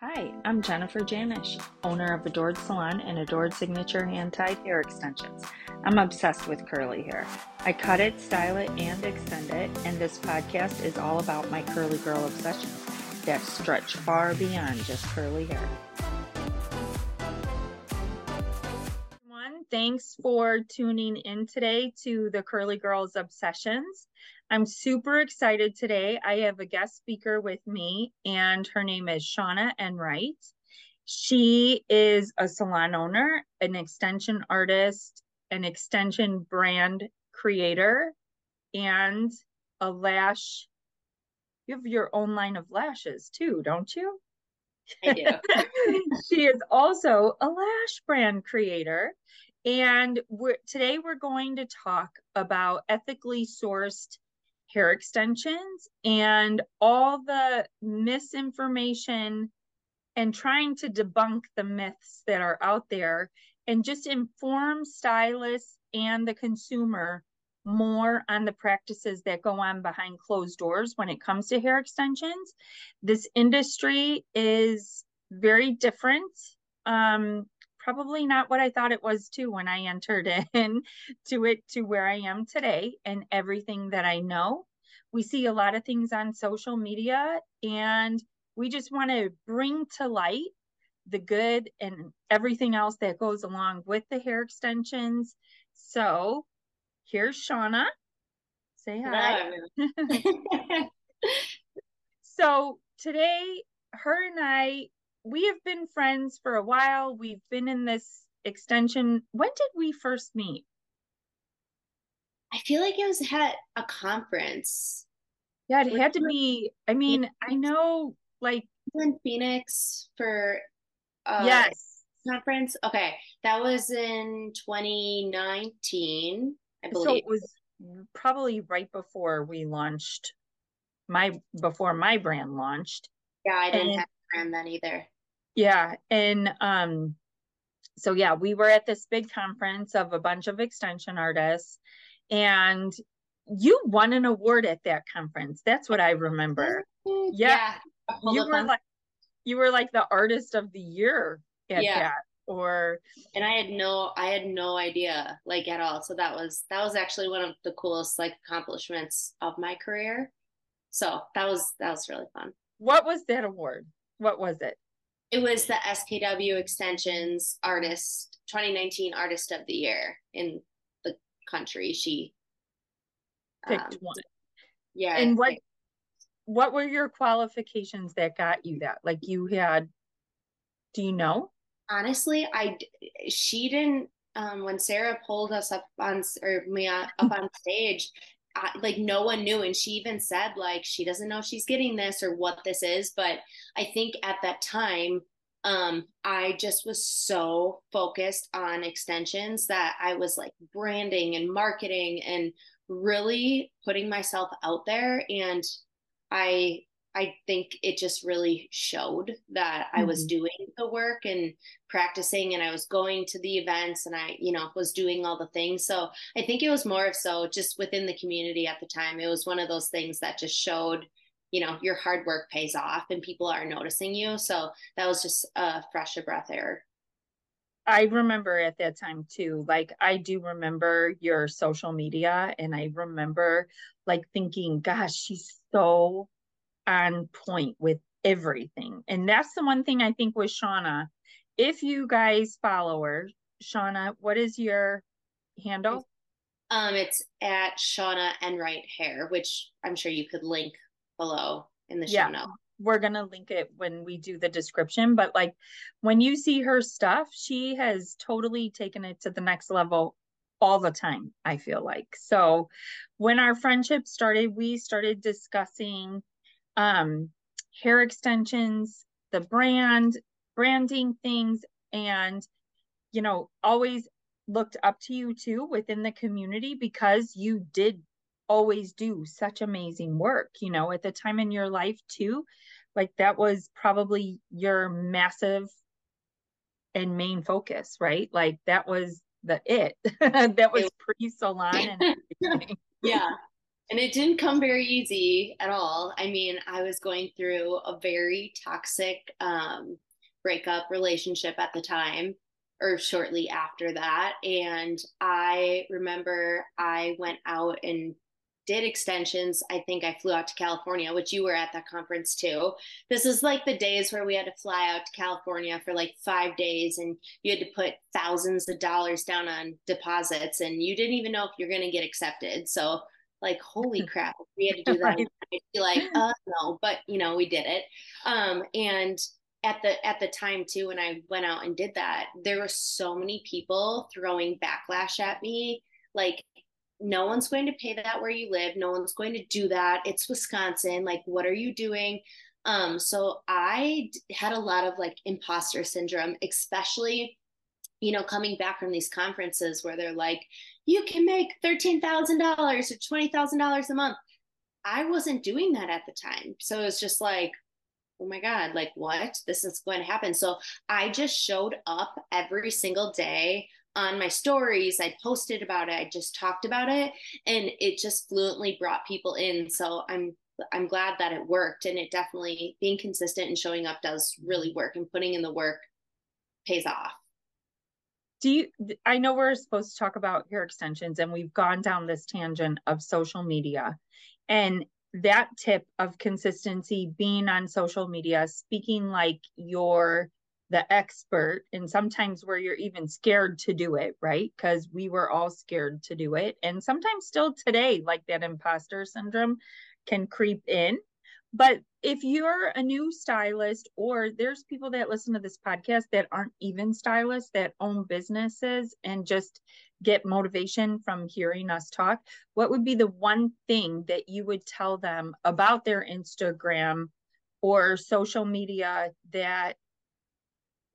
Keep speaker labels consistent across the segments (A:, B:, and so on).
A: Hi, I'm Jennifer Janisch, owner of Adored Salon and Adored Signature Hand Tied Hair Extensions. I'm obsessed with curly hair. I cut it, style it, and extend it, and this podcast is all about my curly girl obsessions that stretch far beyond just curly hair. Thanks for tuning in today to the Curly Girls Obsessions. I'm super excited today. I have a guest speaker with me, and her name is Shawna Enright. She is a salon owner, an extension artist, an extension brand creator, and a lash. You have your own line of lashes too, don't you?
B: I do.
A: she is also a lash brand creator. And we're, today we're going to talk about ethically sourced hair extensions and all the misinformation and trying to debunk the myths that are out there and just inform stylists and the consumer more on the practices that go on behind closed doors when it comes to hair extensions. This industry is very different. Um, probably not what I thought it was too when I entered in to it to where I am today and everything that I know. We see a lot of things on social media and we just want to bring to light the good and everything else that goes along with the hair extensions. So here's Shawna. Say hi. so today, her and I we have been friends for a while. We've been in this extension. When did we first meet?
B: I feel like it was at a conference.
A: Yeah, it had to be. I mean, I know like
B: in Phoenix for uh
A: yes
B: conference. Okay, that was in 2019, I believe. So
A: it was probably right before we launched my before my brand launched.
B: Yeah, I didn't and, have a brand then either.
A: Yeah. And um, so yeah, we were at this big conference of a bunch of extension artists, and you won an award at that conference. That's what I remember. Yeah. yeah. You were like you were like the artist of the year at yeah. that or
B: and i had no i had no idea like at all so that was that was actually one of the coolest like accomplishments of my career so that was that was really fun
A: what was that award what was it
B: it was the SKW Extensions Artist 2019 Artist of the Year in country. She
A: picked um, one.
B: Yeah.
A: And what what were your qualifications that got you that? Like you had do you know?
B: Honestly, I she didn't um when Sarah pulled us up on or me up on stage, I, like no one knew and she even said like she doesn't know she's getting this or what this is but i think at that time um i just was so focused on extensions that i was like branding and marketing and really putting myself out there and i I think it just really showed that mm-hmm. I was mm-hmm. doing the work and practicing and I was going to the events and I, you know, was doing all the things. So I think it was more of so just within the community at the time. It was one of those things that just showed, you know, your hard work pays off and people are noticing you. So that was just a fresh of breath air.
A: I remember at that time too. Like I do remember your social media and I remember like thinking, gosh, she's so on point with everything. And that's the one thing I think with Shawna. If you guys follow her, Shawna, what is your handle?
B: Um, it's at Shawna Enright Hair, which I'm sure you could link below in the show yeah, notes.
A: We're gonna link it when we do the description. But like when you see her stuff, she has totally taken it to the next level all the time, I feel like. So when our friendship started, we started discussing um, hair extensions, the brand, branding things, and, you know, always looked up to you too within the community because you did always do such amazing work, you know, at the time in your life too. Like that was probably your massive and main focus, right? Like that was the it. that was pre salon and
B: yeah and it didn't come very easy at all. I mean, I was going through a very toxic um, breakup relationship at the time or shortly after that. And I remember I went out and did extensions. I think I flew out to California, which you were at that conference too. This is like the days where we had to fly out to California for like five days and you had to put thousands of dollars down on deposits and you didn't even know if you're going to get accepted. So, like, holy crap, we had to do that. Right. I'd be like, uh, no, but you know, we did it. Um, and at the at the time too when i went out and did that there were so many people throwing backlash at me like no one's going to pay that where you live. No one's going to do that. It's wisconsin. Like what are you doing? Um so i had a lot of like imposter syndrome especially you know coming back from these conferences where they're like you can make $13000 or $20000 a month. I wasn't doing that at the time. So it's just like oh my god like what? This is going to happen. So i just showed up every single day on my stories. I posted about it. I just talked about it and it just fluently brought people in. So i'm i'm glad that it worked and it definitely being consistent and showing up does really work and putting in the work pays off.
A: Do you i know we're supposed to talk about hair extensions and we've gone down this tangent of social media and that tip of consistency being on social media speaking like you're the expert and sometimes where you're even scared to do it right? Because we were all scared to do it. And sometimes still today like that imposter syndrome can creep in. But if you're a new stylist or there's people that listen to this podcast that aren't even stylists that own businesses and just get motivation from hearing us talk what would be the one thing that you would tell them about their instagram or social media that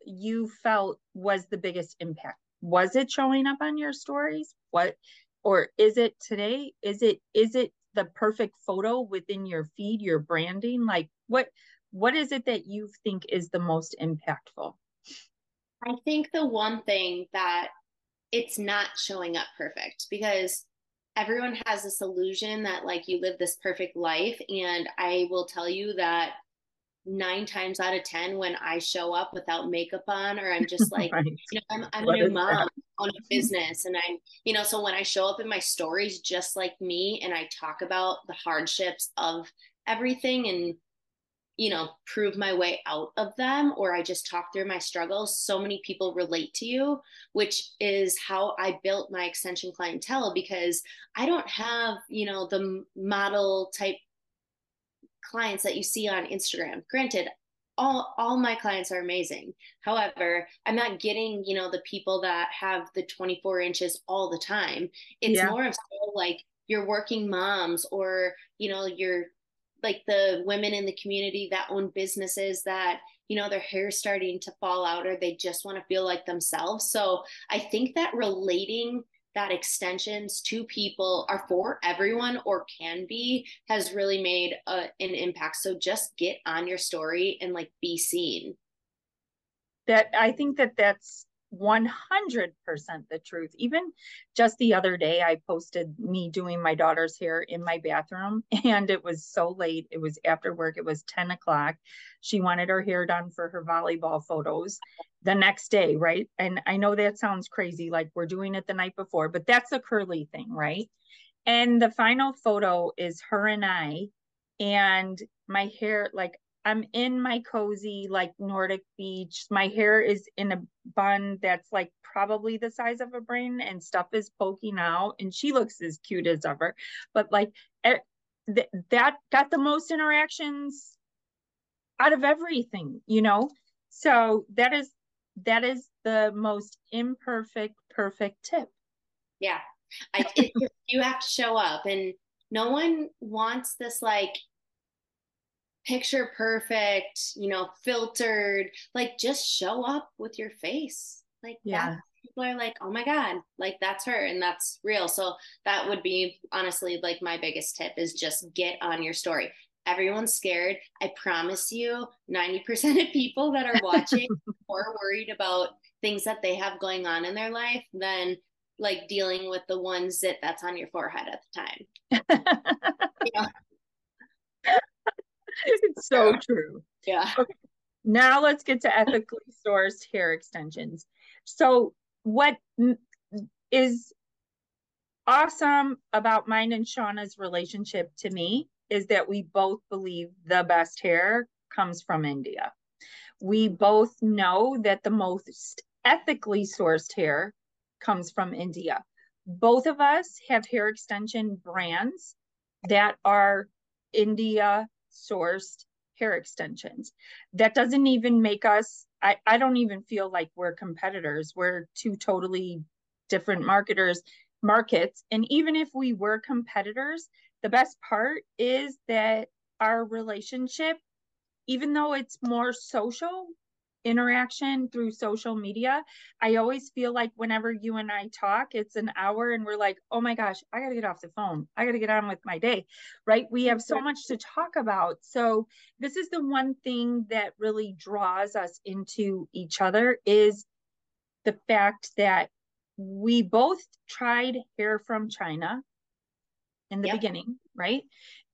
A: you felt was the biggest impact was it showing up on your stories what or is it today is it is it the perfect photo within your feed, your branding? Like what what is it that you think is the most impactful?
B: I think the one thing that it's not showing up perfect because everyone has this illusion that like you live this perfect life and I will tell you that nine times out of ten when I show up without makeup on, or I'm just like, right. you know, I'm, I'm a new mom on a business, and I'm, you know, so when I show up in my stories just like me, and I talk about the hardships of everything, and you know, prove my way out of them, or I just talk through my struggles, so many people relate to you, which is how I built my extension clientele because I don't have, you know, the model type clients that you see on Instagram. Granted, all all my clients are amazing. However, I'm not getting, you know, the people that have the 24 inches all the time. It's yeah. more of so like your working moms or, you know, your like the women in the community that own businesses that you know their hair starting to fall out or they just want to feel like themselves so i think that relating that extensions to people are for everyone or can be has really made a, an impact. So just get on your story and like be seen.
A: That I think that that's 100% the truth. Even just the other day, I posted me doing my daughter's hair in my bathroom, and it was so late. It was after work, it was 10 o'clock. She wanted her hair done for her volleyball photos the next day, right? And I know that sounds crazy, like we're doing it the night before, but that's a curly thing, right? And the final photo is her and I, and my hair, like I'm in my cozy, like Nordic beach. My hair is in a bun that's like probably the size of a brain, and stuff is poking out. And she looks as cute as ever. But like th- that got the most interactions out of everything, you know? So that is that is the most imperfect, perfect tip.
B: Yeah. I, it, you have to show up, and no one wants this like picture perfect, you know, filtered. Like just show up with your face. Like yeah. people are like, oh my God, like that's her and that's real. So that would be honestly like my biggest tip is just get on your story. Everyone's scared. I promise you, 90% of people that are watching are worried about things that they have going on in their life than like dealing with the one zit that's on your forehead at the time.
A: It's so true.
B: Yeah.
A: Okay. Now let's get to ethically sourced hair extensions. So, what is awesome about mine and Shawna's relationship to me is that we both believe the best hair comes from India. We both know that the most ethically sourced hair comes from India. Both of us have hair extension brands that are India sourced hair extensions. That doesn't even make us, I, I don't even feel like we're competitors. We're two totally different marketers markets. And even if we were competitors, the best part is that our relationship, even though it's more social interaction through social media, I always feel like whenever you and I talk, it's an hour and we're like, oh my gosh, I got to get off the phone. I got to get on with my day, right? We have so much to talk about. So, this is the one thing that really draws us into each other is the fact that we both tried hair from China in the yep. beginning, right?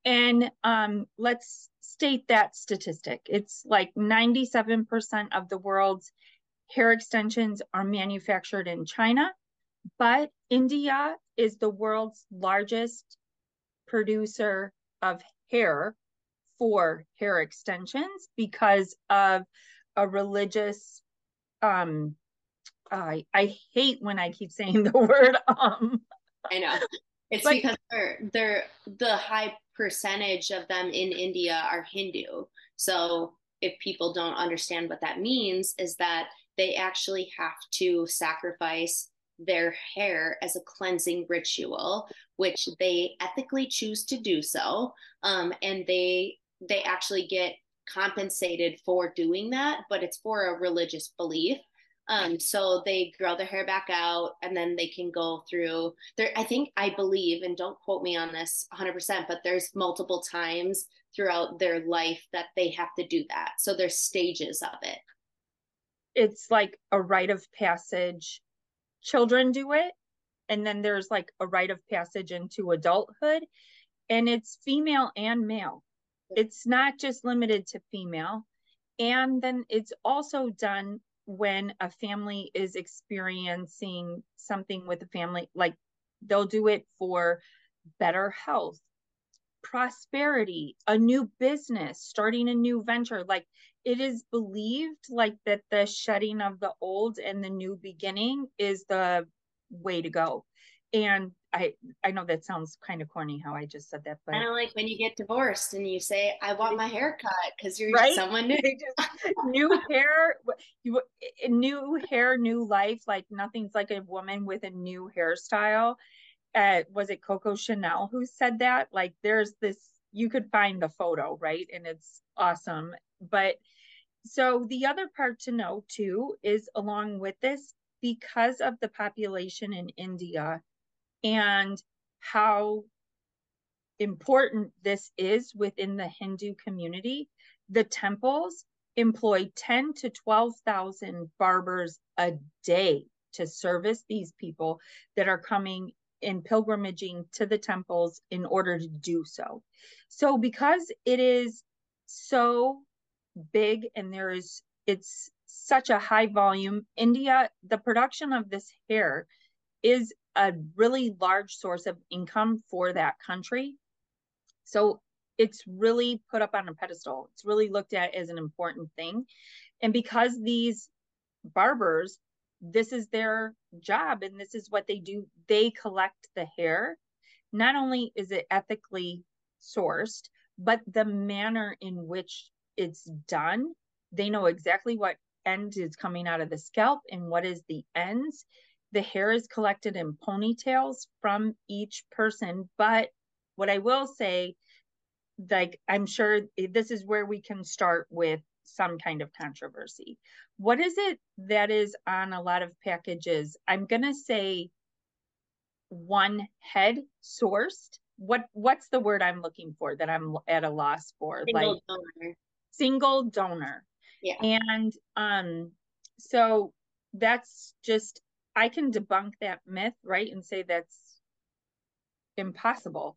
A: And um, let's state that statistic. It's like 97% of the world's hair extensions are manufactured in China, but India is the world's largest producer of hair for hair extensions because of a religious um, I I hate when I keep saying the word um.
B: I know. It's but, because they're they're the high percentage of them in India are Hindu. So if people don't understand what that means is that they actually have to sacrifice their hair as a cleansing ritual which they ethically choose to do so um, and they they actually get compensated for doing that but it's for a religious belief um, so they grow their hair back out and then they can go through there. I think, I believe, and don't quote me on this 100%, but there's multiple times throughout their life that they have to do that. So there's stages of it.
A: It's like a rite of passage. Children do it. And then there's like a rite of passage into adulthood. And it's female and male. It's not just limited to female. And then it's also done when a family is experiencing something with a family, like they'll do it for better health, prosperity, a new business, starting a new venture. Like it is believed like that the shedding of the old and the new beginning is the way to go. And I I know that sounds kind of corny how I just said that, but
B: kind of like when you get divorced and you say, "I want my hair cut" because you're right? someone new.
A: new hair, you new hair, new life. Like nothing's like a woman with a new hairstyle. Uh, was it Coco Chanel who said that? Like, there's this. You could find the photo, right? And it's awesome. But so the other part to know too is along with this, because of the population in India and how important this is within the Hindu community. The temples employ 10 to 12,000 barbers a day to service these people that are coming in pilgrimaging to the temples in order to do so. So because it is so big and there is it's such a high volume, India, the production of this hair is a really large source of income for that country. So it's really put up on a pedestal. It's really looked at as an important thing. And because these barbers, this is their job and this is what they do, they collect the hair. Not only is it ethically sourced, but the manner in which it's done, they know exactly what end is coming out of the scalp and what is the ends the hair is collected in ponytails from each person. But what I will say, like, I'm sure this is where we can start with some kind of controversy. What is it that is on a lot of packages? I'm going to say one head sourced. What what's the word I'm looking for that I'm at a loss for?
B: Single like donor.
A: Single donor.
B: Yeah.
A: And um so that's just I can debunk that myth, right? And say that's impossible,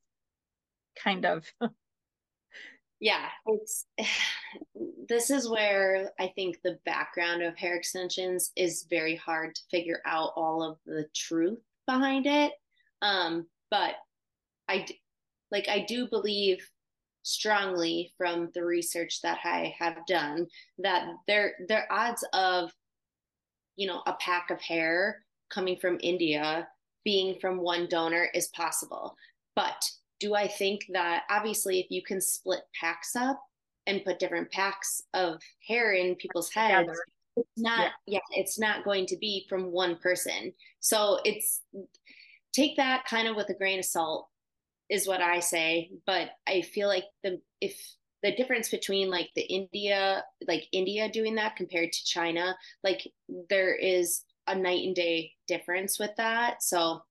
A: kind of.
B: yeah, it's this is where I think the background of hair extensions is very hard to figure out all of the truth behind it. Um, but I like I do believe strongly from the research that I have done that there there odds of you know a pack of hair coming from India being from one donor is possible. But do I think that obviously if you can split packs up and put different packs of hair in people's heads, Together. it's not yeah. yeah, it's not going to be from one person. So it's take that kind of with a grain of salt is what I say. But I feel like the if the difference between like the India, like India doing that compared to China, like there is a night and day difference with that. So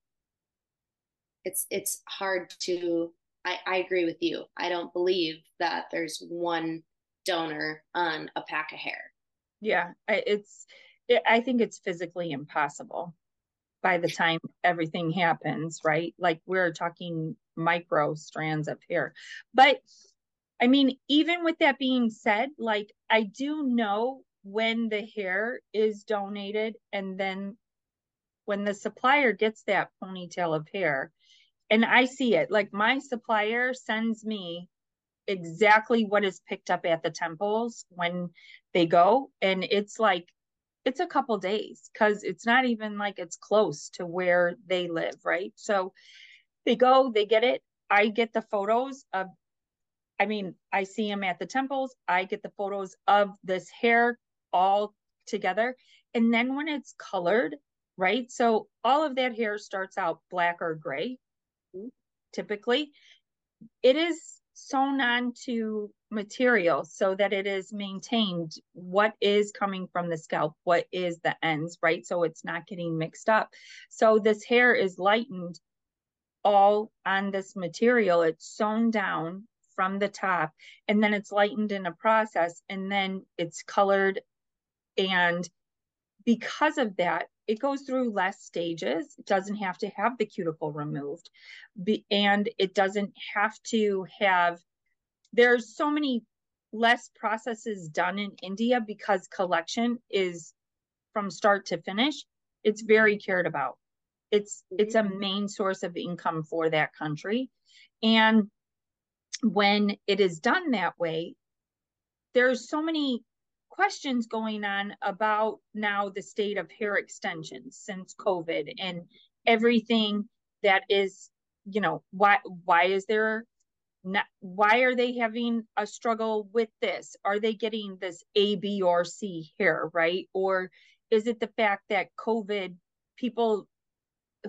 B: it's it's hard to I, I agree with you. I don't believe that there's one donor on a pack of hair.
A: Yeah, it's it, I think it's physically impossible by the time everything happens, right? Like we're talking micro strands of hair. But I mean, even with that being said, like I do know when the hair is donated and then when the supplier gets that ponytail of hair, and I see it, like my supplier sends me exactly what is picked up at the temples when they go. And it's like, it's a couple days because it's not even like it's close to where they live, right? So they go, they get it. I get the photos of, I mean, I see them at the temples. I get the photos of this hair all together. And then when it's colored, right? So all of that hair starts out black or gray, mm-hmm. typically. It is sewn onto material so that it is maintained what is coming from the scalp, what is the ends, right? So it's not getting mixed up. So this hair is lightened all on this material. It's sewn down from the top and then it's lightened in a process and then it's colored. And because of that, it goes through less stages. It doesn't have to have the cuticle removed. Be, and it doesn't have to have, there's so many less processes done in India because collection is from start to finish. It's very cared about it's it's a mm-hmm. main source of income for that country and when it is done that way there's so many questions going on about now the state of hair extensions since covid and everything that is you know why why is there not, why are they having a struggle with this are they getting this a b or c hair right or is it the fact that covid people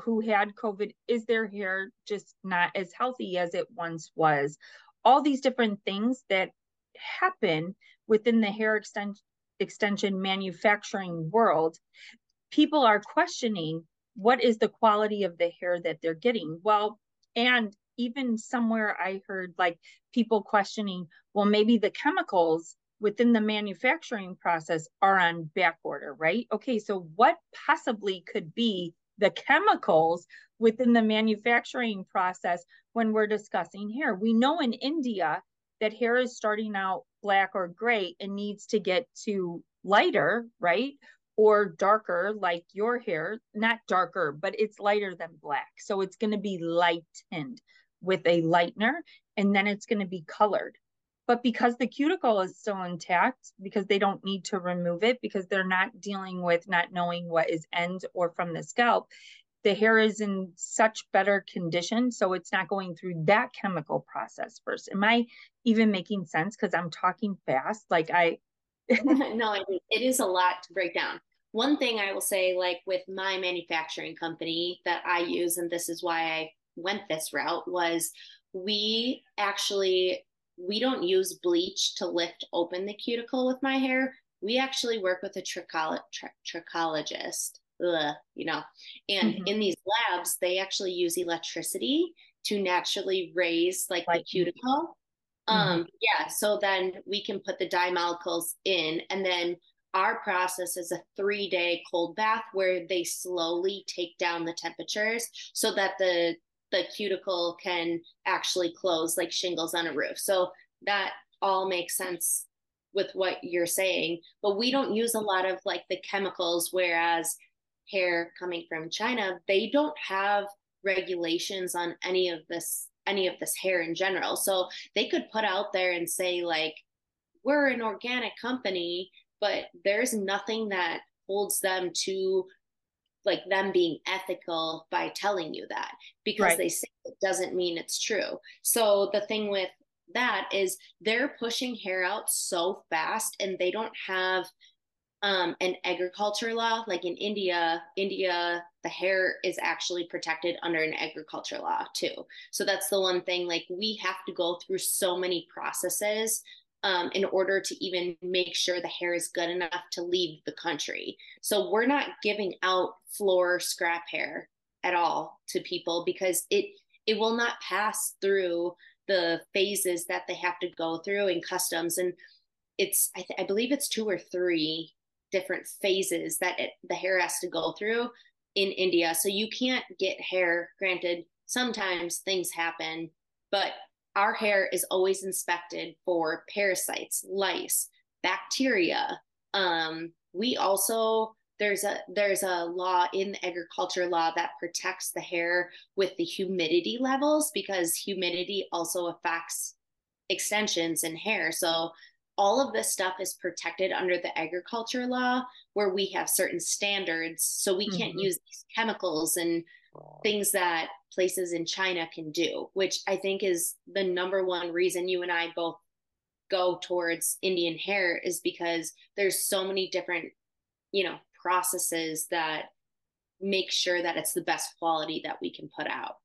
A: who had COVID, is their hair just not as healthy as it once was? All these different things that happen within the hair extension extension manufacturing world, people are questioning what is the quality of the hair that they're getting. Well, and even somewhere I heard like people questioning, well, maybe the chemicals within the manufacturing process are on back order, right? Okay, so what possibly could be the chemicals within the manufacturing process when we're discussing hair. We know in India that hair is starting out black or gray and needs to get to lighter, right? Or darker, like your hair, not darker, but it's lighter than black. So it's going to be lightened with a lightener and then it's going to be colored. But because the cuticle is still intact, because they don't need to remove it, because they're not dealing with not knowing what is end or from the scalp, the hair is in such better condition. So it's not going through that chemical process first. Am I even making sense? Because I'm talking fast. Like I.
B: no, it is a lot to break down. One thing I will say, like with my manufacturing company that I use, and this is why I went this route, was we actually we don't use bleach to lift open the cuticle with my hair. We actually work with a tricholo- trichologist, ugh, you know, and mm-hmm. in these labs, they actually use electricity to naturally raise like, the cuticle. Mm-hmm. Um, yeah, so then we can put the dye molecules in, and then our process is a three day cold bath where they slowly take down the temperatures so that the the cuticle can actually close like shingles on a roof so that all makes sense with what you're saying but we don't use a lot of like the chemicals whereas hair coming from china they don't have regulations on any of this any of this hair in general so they could put out there and say like we're an organic company but there's nothing that holds them to like them being ethical by telling you that because right. they say it doesn't mean it's true so the thing with that is they're pushing hair out so fast and they don't have um, an agriculture law like in india india the hair is actually protected under an agriculture law too. So that's the one thing like we have to go through so many processes um, in order to even make sure the hair is good enough to leave the country. So we're not giving out floor scrap hair at all to people because it it will not pass through the phases that they have to go through in customs. And it's I, th- I believe it's two or three different phases that it, the hair has to go through in india. So you can't get hair granted sometimes things happen but our hair is always inspected for parasites lice bacteria. Um, we also there's a there's a law in the agriculture law that protects the hair with the humidity levels because humidity also affects extensions in hair. So all of this stuff is protected under the agriculture law where we have certain standards so we can't mm-hmm. use these chemicals and things that places in china can do which i think is the number one reason you and i both go towards indian hair is because there's so many different you know processes that make sure that it's the best quality that we can put out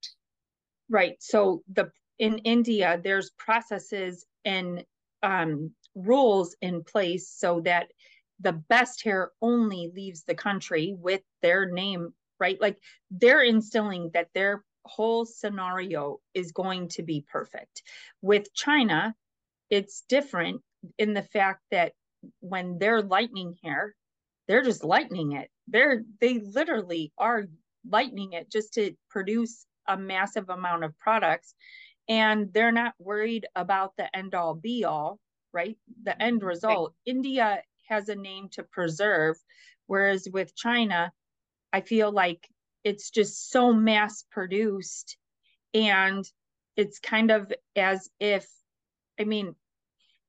A: right so the in india there's processes and um, rules in place so that the best hair only leaves the country with their name right? Like they're instilling that their whole scenario is going to be perfect. With china it's different in the fact that when they're lightning hair they're just lightening it. They're they literally are lightening it just to produce a massive amount of products and they're not worried about the end all be all, right? The end result. Right. India has a name to preserve whereas with China I feel like it's just so mass produced and it's kind of as if I mean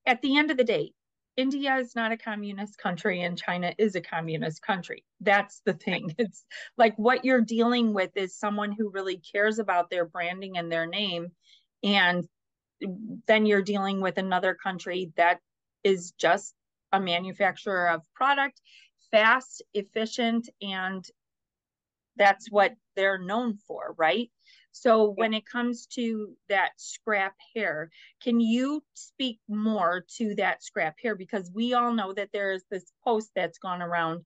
A: at the end of the day India is not a communist country and China is a communist country. That's the thing. It's like what you're dealing with is someone who really cares about their branding and their name. And then you're dealing with another country that is just a manufacturer of product, fast, efficient, and that's what they're known for, right? So when it comes to that scrap hair, can you speak more to that scrap hair? Because we all know that there is this post that's gone around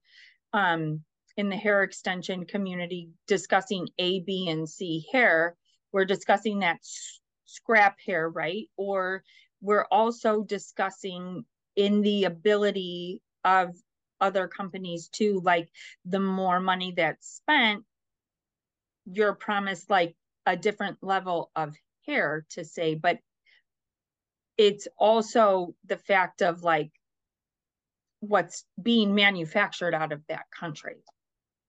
A: um, in the hair extension community discussing A, B, and C hair. We're discussing that scrap hair, right? Or we're also discussing in the ability of other companies too, like the more money that's spent, you're promised like a different level of hair to say, but it's also the fact of like what's being manufactured out of that country.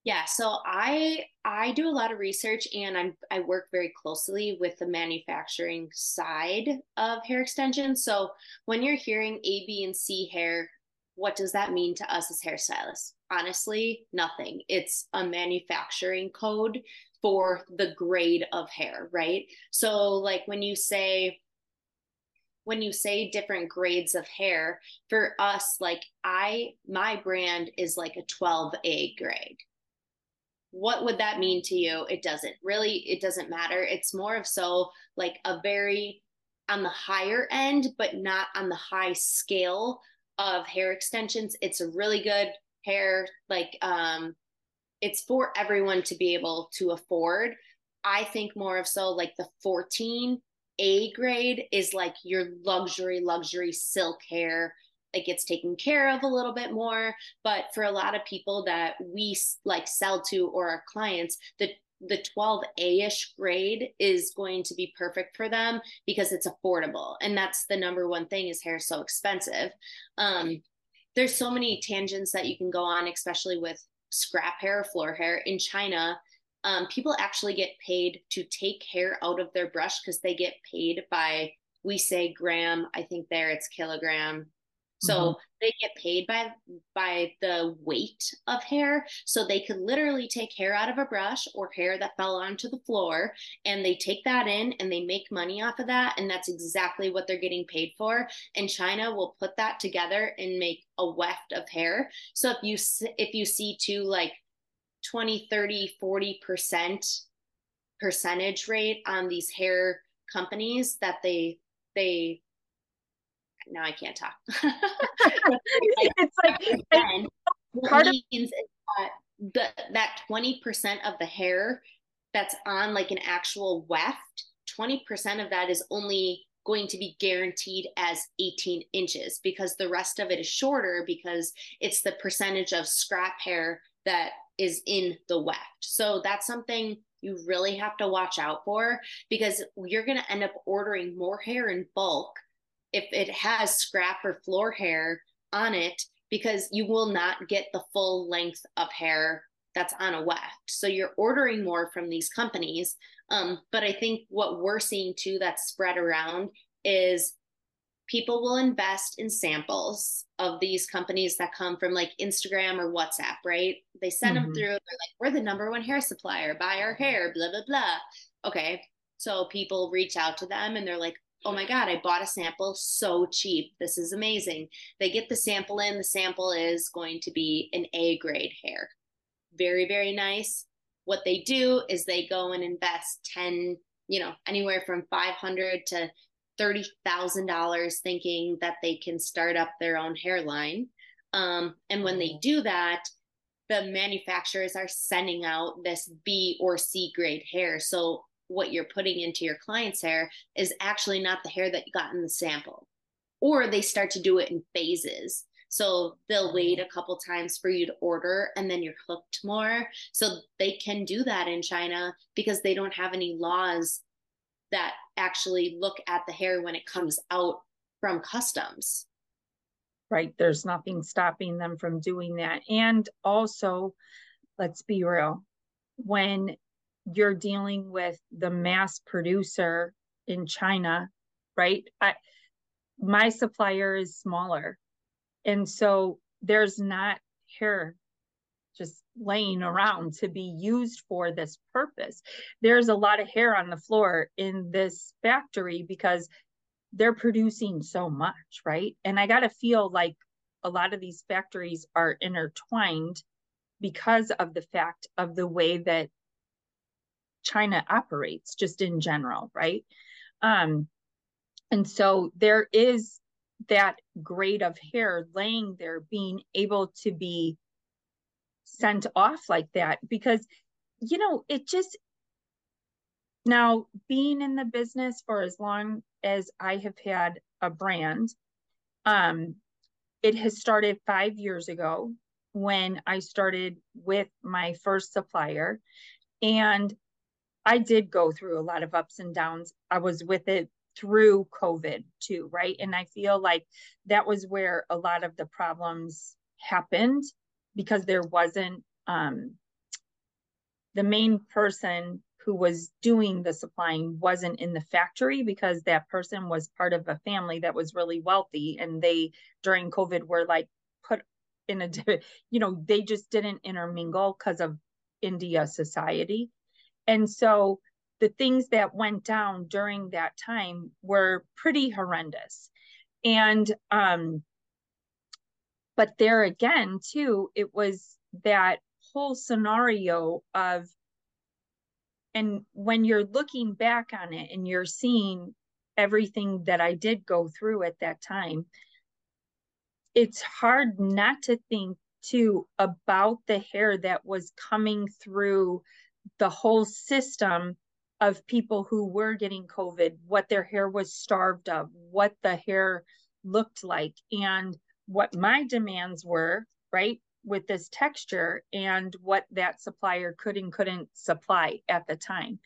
B: Yeah, so I I do a lot of research and I'm I work very closely with the manufacturing side of hair extensions. So when you're hearing A, B, and C hair, what does that mean to us as hairstylists? Honestly, nothing. It's a manufacturing code for the grade of hair, right? So like when you say when you say different grades of hair, for us like I my brand is like a 12A grade. What would that mean to you? It doesn't. Really it doesn't matter. It's more of so like a very on the higher end but not on the high scale of hair extensions. It's a really good hair like um it's for everyone to be able to afford. I think more of so like the 14 A grade is like your luxury, luxury silk hair. It gets taken care of a little bit more but for a lot of people that we like sell to or our clients the the 12A-ish grade is going to be perfect for them because it's affordable. And that's the number one thing is hair so expensive. Um, there's so many tangents that you can go on, especially with scrap hair, floor hair. In China, um, people actually get paid to take hair out of their brush because they get paid by we say gram i think there it's kilogram so mm-hmm. they get paid by by the weight of hair. So they could literally take hair out of a brush or hair that fell onto the floor and they take that in and they make money off of that. And that's exactly what they're getting paid for. And china will put that together and make a weft of hair. So if you if you see two like 20 30 40% percentage rate on these hair companies that they they now I can't talk. it's like part of means that the, that 20% of the hair that's on like an actual weft, 20% of that is only going to be guaranteed as 18 inches because the rest of it is shorter because it's the percentage of scrap hair that is in the weft. So that's something you really have to watch out for because you're going to end up ordering more hair in bulk if it has scrap or floor hair on it because you will not get the full length of hair that's on a weft. So you're ordering more from these companies. Um, but I think what we're seeing too that's spread around is people will invest in samples of these companies that come from like Instagram or WhatsApp, right? They send mm-hmm. them through. They're like, we're the number one hair supplier, buy our hair, blah, blah, blah. Okay. So people reach out to them and they're like, oh my God, I bought a sample so cheap. This is amazing. They get the sample in. The sample is going to be an A grade hair. Very, very nice. What they do is they go and invest 10, you know, anywhere from 500 to $30,000 thinking that they can start up their own hairline. Um, and when they mm-hmm. do that, the manufacturers are sending out this B or C grade hair. So what you're putting into your client's hair is actually not the hair that you got in the sample. Or they start to do it in phases. So they'll oh. wait a couple times for you to order and then you're hooked more. So they can do that in China because they don't have any laws that actually look at the hair when it comes out from customs.
A: Right. There's nothing stopping them from doing that. And also, let's be real, when you're dealing with the mass producer in China, right? I, my supplier is smaller. And so there's not hair just laying around to be used for this purpose. There's a lot of hair on the floor in this factory because they're producing so much, right? And I got to feel like a lot of these factories are intertwined because of the fact of the way that China operates just in general, right? Um, and so there is that grade of hair laying there being able to be sent off like that because you know it just now being in the business for as long as i have had a brand um it has started 5 years ago when i started with my first supplier and I did go through a lot of ups and downs. I was with it through COVID too, right? And I feel like that was where a lot of the problems happened because there wasn't um, the main person who was doing the supplying wasn't in the factory because that person was part of a family that was really wealthy and they during covid were like put in a you know they just didn't intermingle because of india society and so the things that went down during that time were pretty horrendous. And, um, but there again, too, it was that whole scenario of, and when you're looking back on it and you're seeing everything that I did go through at that time, it's hard not to think too about the hair that was coming through the whole system of people who were getting COVID, what their hair was starved of, what the hair looked like, and what my demands were, right? With this texture and what that supplier could and couldn't supply at the time.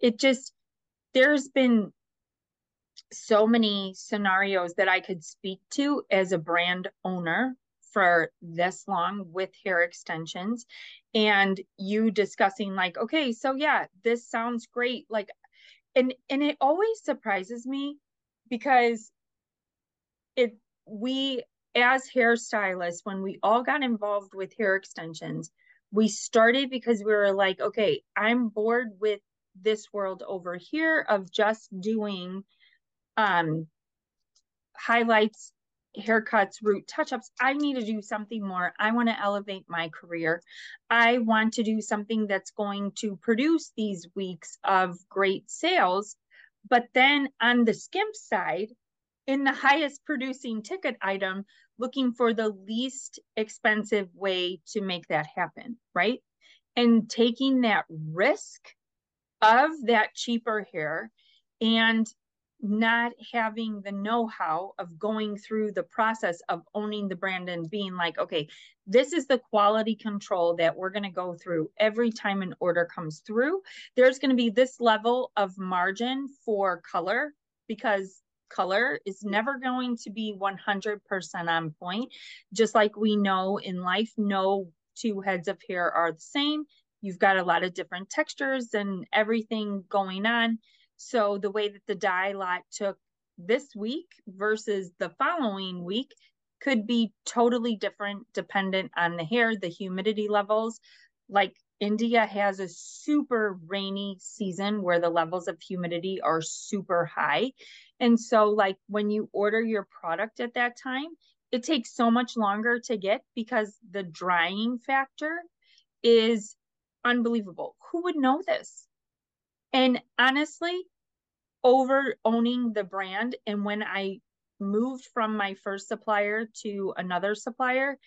A: It just, there's been so many scenarios that I could speak to as a brand owner for this long with hair extensions and you discussing like okay so yeah this sounds great. Like and and it always surprises me because it we as hairstylists when we all got involved with hair extensions we started because we were like okay i'm bored with this world over here of just doing um highlights haircuts, root touch ups. I need to do something more. I want to elevate my career. I want to do something that's going to produce these weeks of great sales. But then on the skimp side, in the highest producing ticket item, looking for the least expensive way to make that happen, right? And taking that risk of that cheaper hair and not having the know-how of going through the process of owning the brand and being like okay this is the quality control that we're going to go through every time an order comes through. There's going to be this level of margin for color because color is never going to be 100% on point. Just like we know in life no two heads of hair are the same. You've got a lot of different textures and everything going on so the way that the dye lot took this week versus the following week could be totally different dependent on the hair, the humidity levels. Like India has a super rainy season where the levels of humidity are super high. And so, like when you order your product at that time, it takes so much longer to get because the drying factor is unbelievable. Who would know this? And honestly, over owning the brand, and when I moved from my first supplier to another supplier,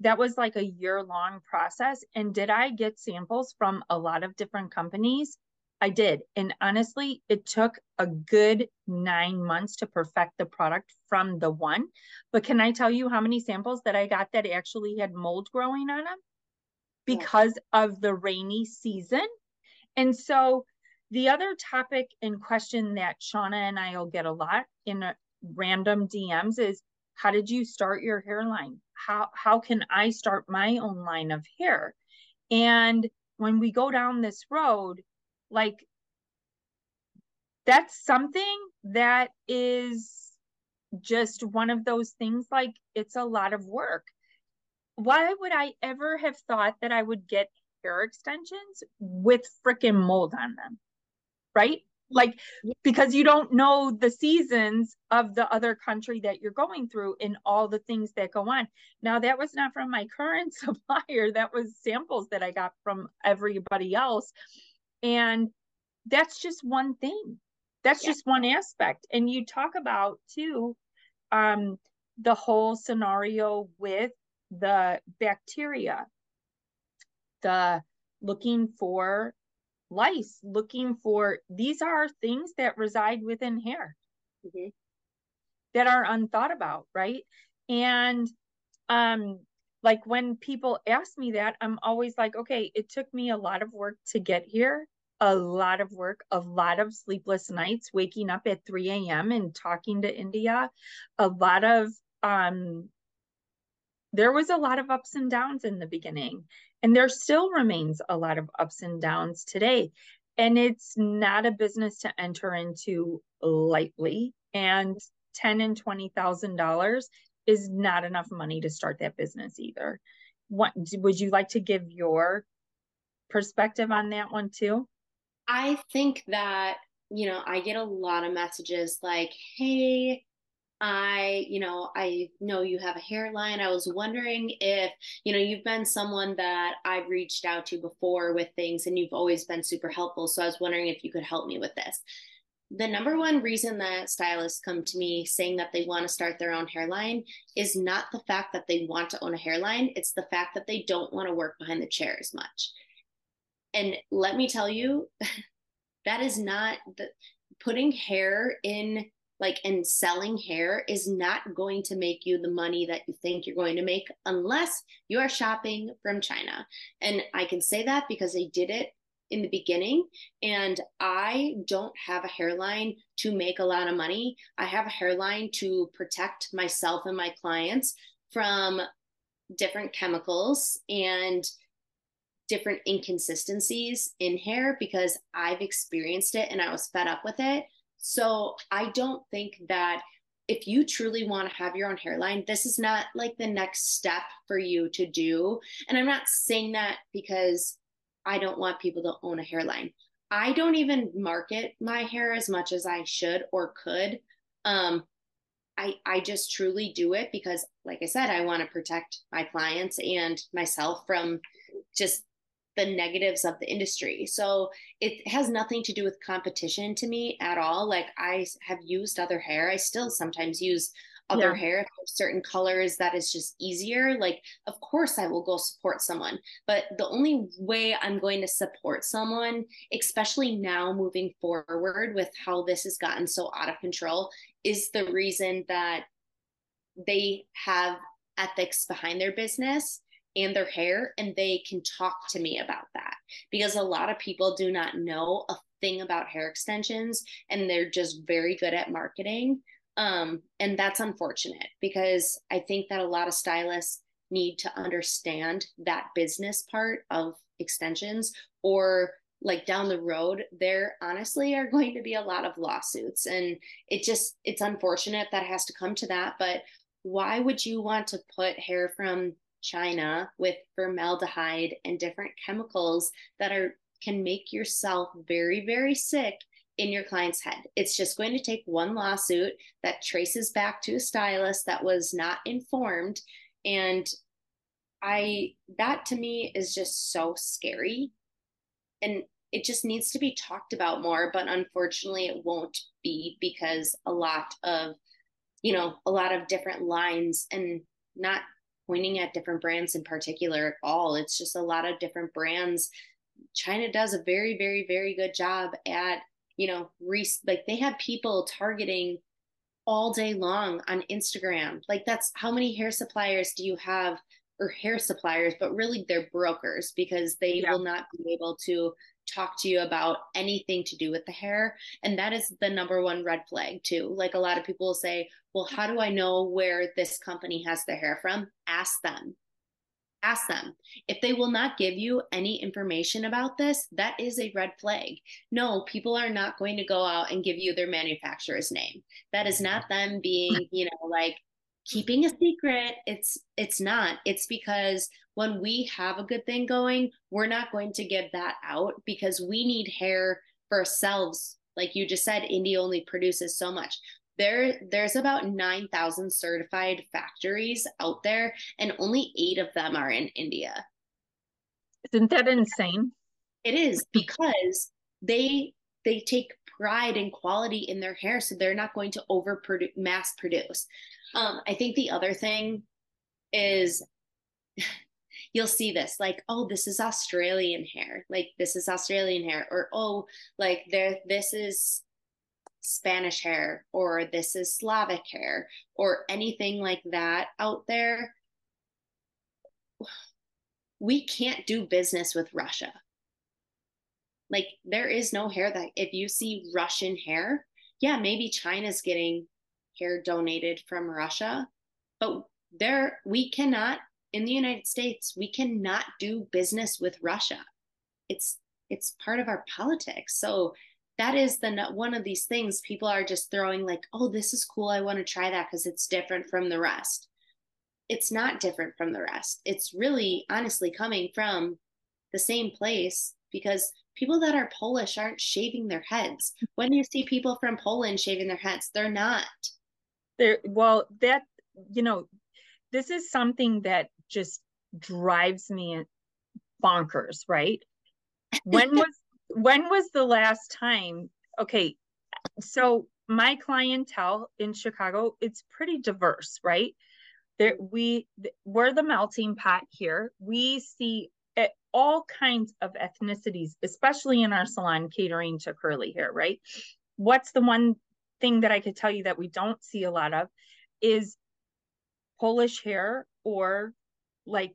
A: that was like a year long process. And did I get samples from a lot of different companies? I did. And honestly, it took a good nine months to perfect the product from the one. But can I tell you how many samples that I got that actually had mold growing on them? Because yeah. of the rainy season. And so the other topic in question that Shawna and I will get a lot in random DMs is how did you start your hairline? How how can I start my own line of hair? And when we go down this road, like that's something that is just one of those things like it's a lot of work. Why would I ever have thought that I would get hair extensions with freaking mold on them? Right? Like, because you don't know the seasons of the other country that you're going through and all the things that go on. Now, that was not from my current supplier, that was samples that I got from everybody else. And that's just one thing. That's yeah. just one aspect. And you talk about too um, the whole scenario with the bacteria, the looking for lice looking for these are things that reside within hair. Mm-hmm. that are unthought about right? And um like when people ask me that i'm always like okay it took me a lot of work to get here a lot of work a lot of sleepless nights waking up at 3 a.m and talking to india a lot of um there was a lot of ups and downs in the beginning and there still remains a lot of ups and downs today. And it's not a business to enter into lightly. And ten and twenty thousand dollars is not enough money to start that business either. What would you like to give your perspective on that one too?
B: I think that, you know, I get a lot of messages like, hey, I, you know, I know you have a hairline. I was wondering if, you know, you've been someone that I've reached out to before with things and you've always been super helpful. So I was wondering if you could help me with this. The number one reason that stylists come to me saying that they want to start their own hairline is not the fact that they want to own a hairline, it's the fact that they don't want to work behind the chair as much. And let me tell you, that is not the putting hair in like and selling hair is not going to make you the money that you think you're going to make unless you are shopping from China. And I can say that because I did it in the beginning and I don't have a hairline to make a lot of money. I have a hairline to protect myself and my clients from different chemicals and different inconsistencies in hair because I've experienced it and I was fed up with it. So I don't think that if you truly want to have your own hairline, this is not like the next step for you to do. And I'm not saying that because I don't want people to own a hairline. I don't even market my hair as much as I should or could. Um, I, I just truly do it because, like I said, I want to protect my clients and myself from just the negatives of the industry. So it has nothing to do with competition to me at all. Like I have used other hair. I still sometimes use other yeah. hair certain colors that is just easier like of course i will go support someone but the only way i'm going to support someone especially now moving forward with how this has gotten so out of control is the reason that they have ethics behind their business and their hair and they can talk to me about that. Because a lot of people do not know a thing about hair extensions and they're just very good at marketing. Um, and that's unfortunate because I think that a lot of stylists need to understand that business part of extensions or like down the road there honestly are going to be a lot of lawsuits. And it just it's unfortunate that has to come to that but why would you want to put hair from china with formaldehyde and different chemicals that are can make yourself very very sick in your client's head. It's just going to take one lawsuit that traces back to a stylist that was not informed. And I, that to me is just so scary. And it just needs to be talked about more. But unfortunately, it won't be because a lot of, you know, a lot of different lines and not pointing at different brands in particular at all. It's just a lot of different brands. China does a very, very, very good job at you know, re- like they have people targeting all day long on Instagram. Like that's how many hair suppliers do you have or hair suppliers, but really they're brokers because they yeah. will not be able to talk to you about anything to do with the hair. And that is the number one red flag too. Like a lot of people will say, well, how do I know where this company has their hair from? Ask them ask them. If they will not give you any information about this, that is a red flag. No, people are not going to go out and give you their manufacturer's name. That is not them being, you know, like keeping a secret. It's it's not. It's because when we have a good thing going, we're not going to give that out because we need hair for ourselves. Like you just said, Indie only produces so much there there's about 9000 certified factories out there and only 8 of them are in India.
A: Isn't that insane?
B: It is because they they take pride and quality in their hair so they're not going to over mass produce. Um, I think the other thing is you'll see this like oh this is australian hair like this is australian hair or oh like there this is Spanish hair or this is Slavic hair or anything like that out there, we can't do business with Russia. Like there is no hair that if you see Russian hair, yeah, maybe China's getting hair donated from Russia, but there we cannot in the United States, we cannot do business with Russia. It's it's part of our politics. So that is the one of these things people are just throwing like oh this is cool. I want to try that because it's different from the rest. It's not different from the rest. It's really honestly coming from the same place because people that are polish aren't shaving their heads. When you see people from poland shaving their heads they're not
A: there well that you know this is something that just drives me bonkers right? When was when was the last time okay so my clientele in chicago it's pretty diverse right? There we we're the melting pot here. We see all kinds of ethnicities especially in our salon catering to curly hair right? What's the one thing that I could tell you that we don't see a lot of is Polish hair or like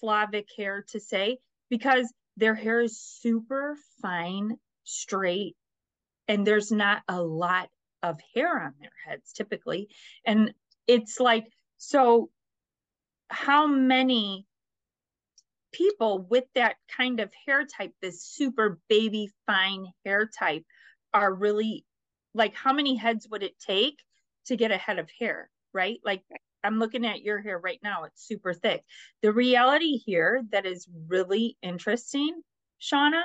A: Slavic hair to say, because their hair is super fine, straight, and there's not a lot of hair on their heads typically. And it's like, so how many people with that kind of hair type, this super baby fine hair type, are really like, how many heads would it take to get a head of hair, right? Like, I'm looking at your hair right now, it's super thick. The reality here that is really interesting, Shawna,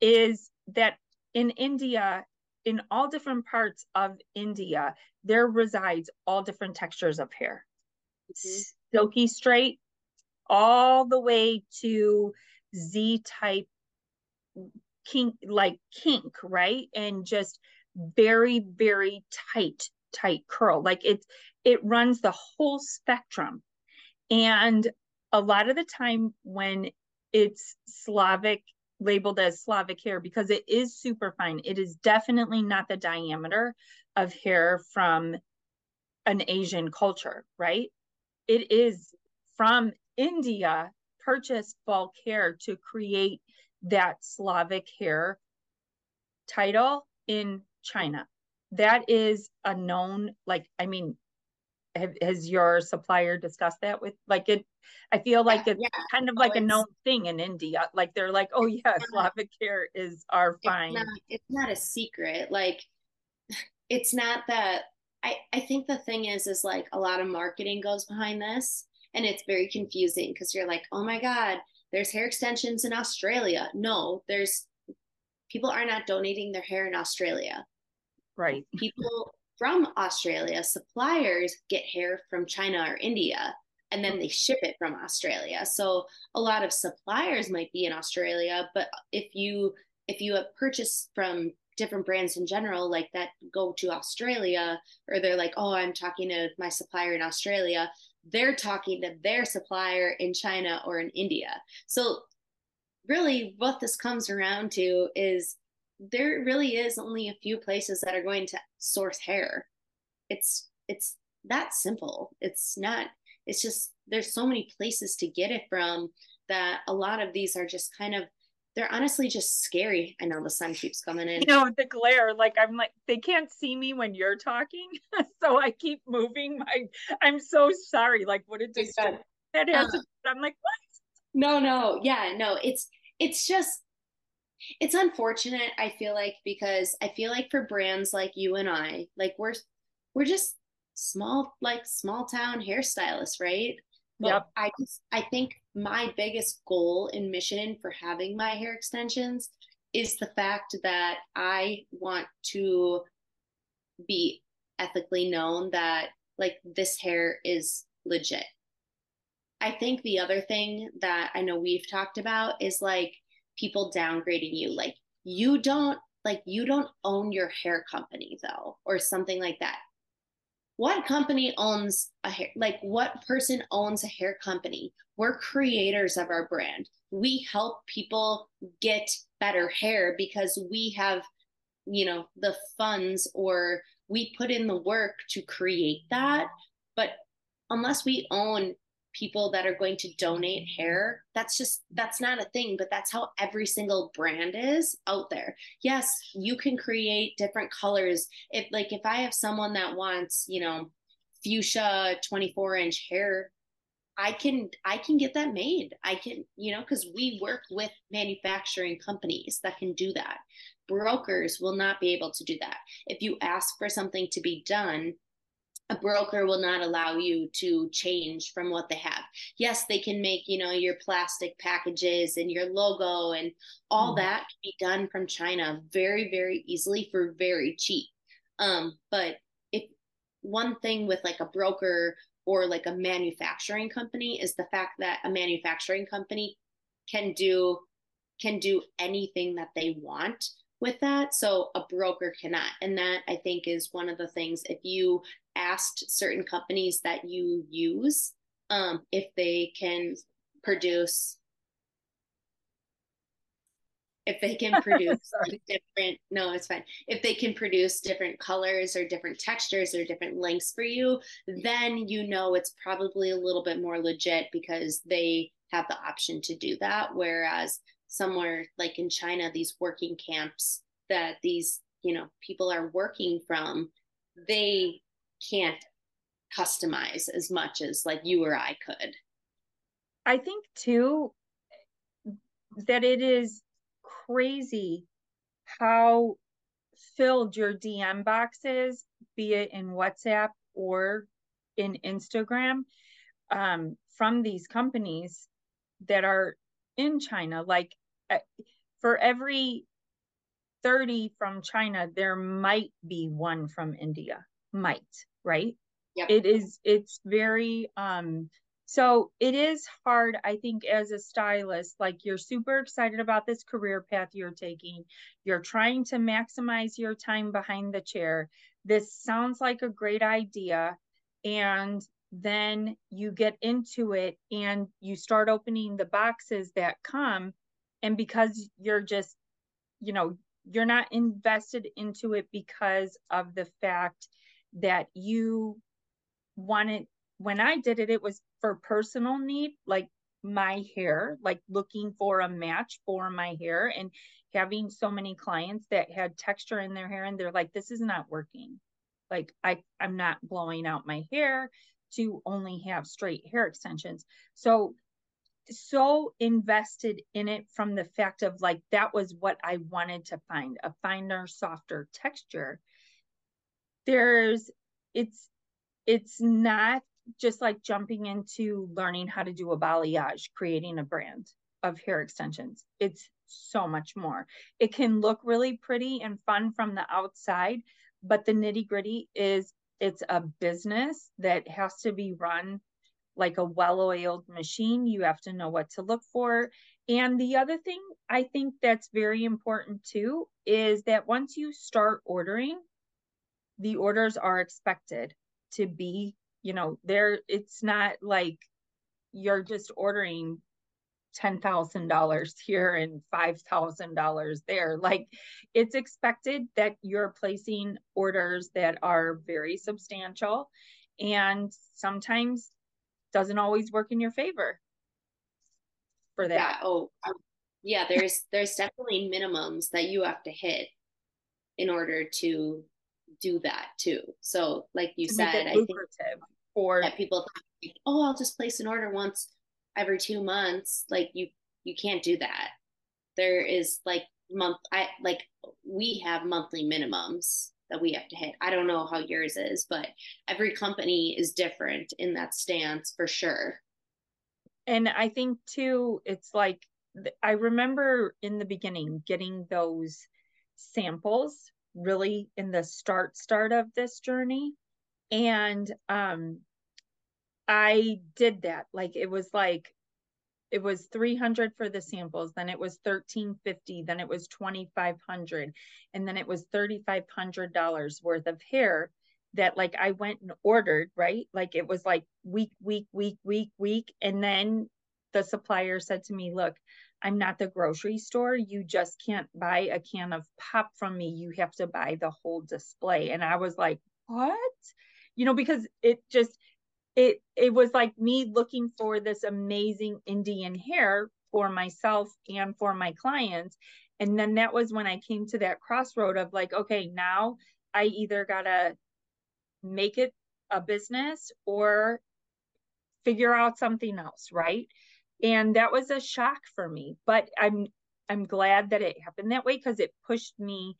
A: is that in India, in all different parts of India, there resides all different textures of hair. Mm-hmm. Silky straight, all the way to Z type kink, like kink, right? And just very, very tight, tight curl. Like it, it runs the whole spectrum. And a lot of the time when it's Slavic, labeled as Slavic hair, because it is super fine, it is definitely not the diameter of hair from an Asian culture, right? It is from India purchased bulk hair to create that Slavic hair title in China. That is a known, like, I mean, have, has your supplier discussed that with like it? I feel like yeah, it's yeah. kind of oh, like oh, a known thing in India. Like they're like, oh yeah, Slavic care is our fine.
B: It's not, it's not a secret. Like it's not that. I I think the thing is, is like a lot of marketing goes behind this, and it's very confusing because you're like, oh my god, there's hair extensions in Australia. No, there's people are not donating their hair in Australia.
A: Right.
B: People from Australia, suppliers get hair from China or India and then they ship it from Australia. So a lot of suppliers might be in Australia, but if you if you have purchased from different brands in general like that go to Australia or they're like, "Oh, I'm talking to my supplier in Australia," they're talking to their supplier in China or in India. So really what this comes around to is there really is only a few places that are going to source hair. It's it's that simple. It's not it's just there's so many places to get it from that a lot of these are just kind of they're honestly just scary. I know the sun keeps coming in.
A: You know, the glare, like I'm like, they can't see me when you're talking. so I keep moving my I'm so sorry. Like what it just that has uh, I'm like, what?
B: No, no, yeah, no, it's it's just it's unfortunate i feel like because i feel like for brands like you and i like we're we're just small like small town hairstylists right but yep. i just i think my biggest goal and mission for having my hair extensions is the fact that i want to be ethically known that like this hair is legit i think the other thing that i know we've talked about is like people downgrading you. Like you don't like you don't own your hair company though or something like that. What company owns a hair like what person owns a hair company? We're creators of our brand. We help people get better hair because we have you know the funds or we put in the work to create that. But unless we own people that are going to donate hair that's just that's not a thing but that's how every single brand is out there. Yes you can create different colors. If like if i have someone that wants you know fuchsia 24 inch hair i can i can get that made. I can you know because we work with manufacturing companies that can do that. Brokers will not be able to do that. If you ask for something to be done a broker will not allow you to change from what they have. Yes, they can make, you know, your plastic packages and your logo and all mm. that can be done from China very, very easily for very cheap. Um, but if one thing with like a broker or like a manufacturing company is the fact that a manufacturing company can do can do anything that they want with that. So a broker cannot. And that I think is one of the things if you asked certain companies that you use um, if they can produce if they can produce different no it's fine. If they can produce different colors or different textures or different lengths for you then you know it's probably a little bit more legit because they have the option to do that. Whereas somewhere like in china these working camps that these you know people are working from they can't customize as much as like you or i could
A: i think too that it is crazy how filled your DM box is, be it in WhatsApp or in Instagram, um, from these companies that are in China. Like uh, for every 30 from China, there might be one from India. Might, right? Yep. It is, it's very um so it is hard, I think, as a stylist. Like you're super excited about this career path you're taking. You're trying to maximize your time behind the chair. This sounds like a great idea. And then you get into it and you start opening the boxes that come. And because you're just, you know, you're not invested into it because of the fact that you wanted when I did it, it was for personal need, like my hair, like looking for a match for my hair and having so many clients that had texture in their hair and they're like, this is not working. Like I, I'm not blowing out my hair to only have straight hair extensions. So so invested in it from the fact of like that was what I wanted to find a finer, softer texture. There's it's it's not just like jumping into learning how to do a balayage, creating a brand of hair extensions. It's so much more. It can look really pretty and fun from the outside, but the nitty gritty is it's a business that has to be run like a well oiled machine. You have to know what to look for. And the other thing I think that's very important too is that once you start ordering, the orders are expected to be you know there it's not like you're just ordering $10,000 here and $5,000 there. Like it's expected that you're placing orders that are very substantial and sometimes doesn't always work in your favor for that.
B: Yeah. Oh, yeah. There's, there's definitely minimums that you have to hit in order to do that too. So like you said, I think for that people think, oh, I'll just place an order once every two months. Like you, you can't do that. There is like month, I like we have monthly minimums that we have to hit. I don't know how yours is, but every company is different in that stance for sure.
A: And I think too, it's like I remember in the beginning getting those samples really in the start start of this journey and um I did that. Like it was like it was 300 for the samples, then it was 1350, then it was 2500, and then it was $3500 worth of hair that like I went and ordered, right? Like it was like week week week week week and then the supplier said to me, "Look, I'm not the grocery store. You just can't buy a can of pop from me. You have to buy the whole display." And I was like, "What?" You know, because it just it it was like me looking for this amazing Indian hair for myself and for my clients. And then that was when I came to that crossroad of like, okay, now I either gotta make it a business or figure out something else, right? And that was a shock for me, but I'm I'm glad that it happened that way because it pushed me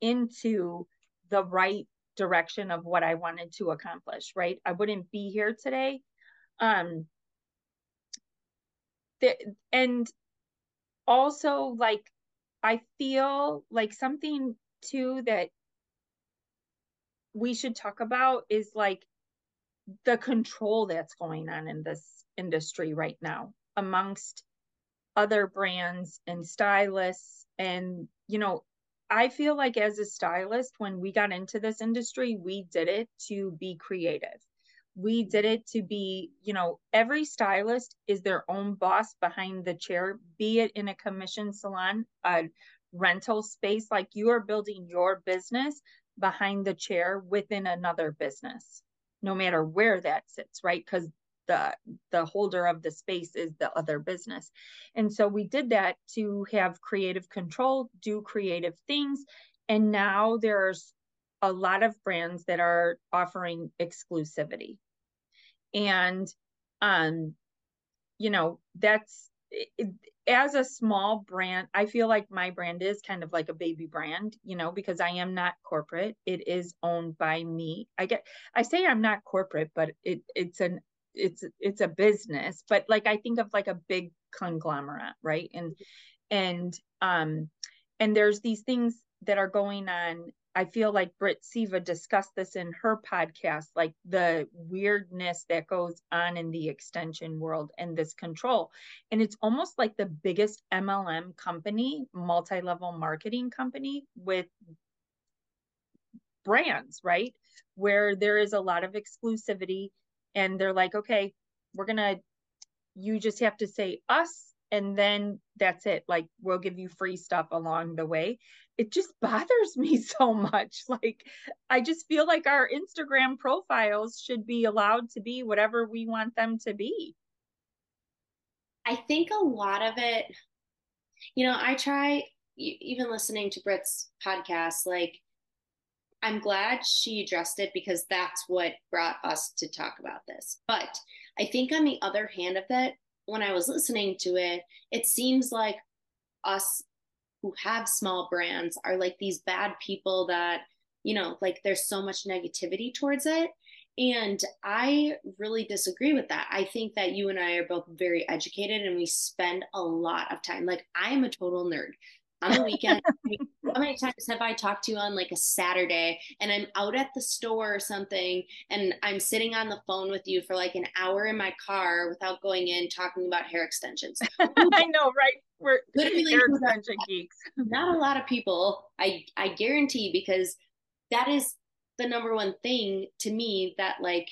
A: into the right direction of what I wanted to accomplish, right? I wouldn't be here today. Um the, and also like I feel like something too that we should talk about is like the control that's going on in this industry right now amongst other brands and stylists and you know I feel like as a stylist, when we got into this industry, we did it to be creative. we did it to be, you know, every stylist is their own boss behind the chair, be it in a commission salon, a rental space, like you are building your business behind the chair within another business, no matter where that sits, right? Because the the holder of the space is the other business. And so we did that to have creative control, do creative things. And now there's a lot of brands that are offering exclusivity and um you know that's it, as a small brand i feel like my brand is kind of like a baby brand you know because i am not corporate it is owned by me i get i say i'm not corporate but it it's an it's it's a business but like i think of like a big conglomerate right and and um and there's these things that are going on I feel like Britt Siva discussed this in her podcast, like the weirdness that goes on in the extension world and this control. And it's almost like the biggest MLM company, multi level marketing company with brands, right? Where there is a lot of exclusivity. And they're like, okay, we're to, you just have to say us and then that's it. Like we'll give you free stuff along the way. It just bothers me so much. Like i just feel like our instagram profiles should be allowed to be whatever we want them to be.
B: I think a lot of it you know i try even listening to britt's podcast like i'm glad she addressed it because that's what brought us to talk about this but i think on the other hand of it when I was listening to it, it seems like us who have small brands are like these bad people that, you know, like there's so much negativity towards it. And I really disagree with that. I think that you and I are both very educated and we spend a lot of time. Like, I am a total nerd on the weekend. how many times have I talked to you on like a Saturday and I'm out at the store or something and I'm sitting on the phone with you for like an hour in my car without going in talking about hair extensions?
A: I know, right? We're literally hair extension geeks.
B: Not a lot of people, I I guarantee, because that is the number one thing to me that like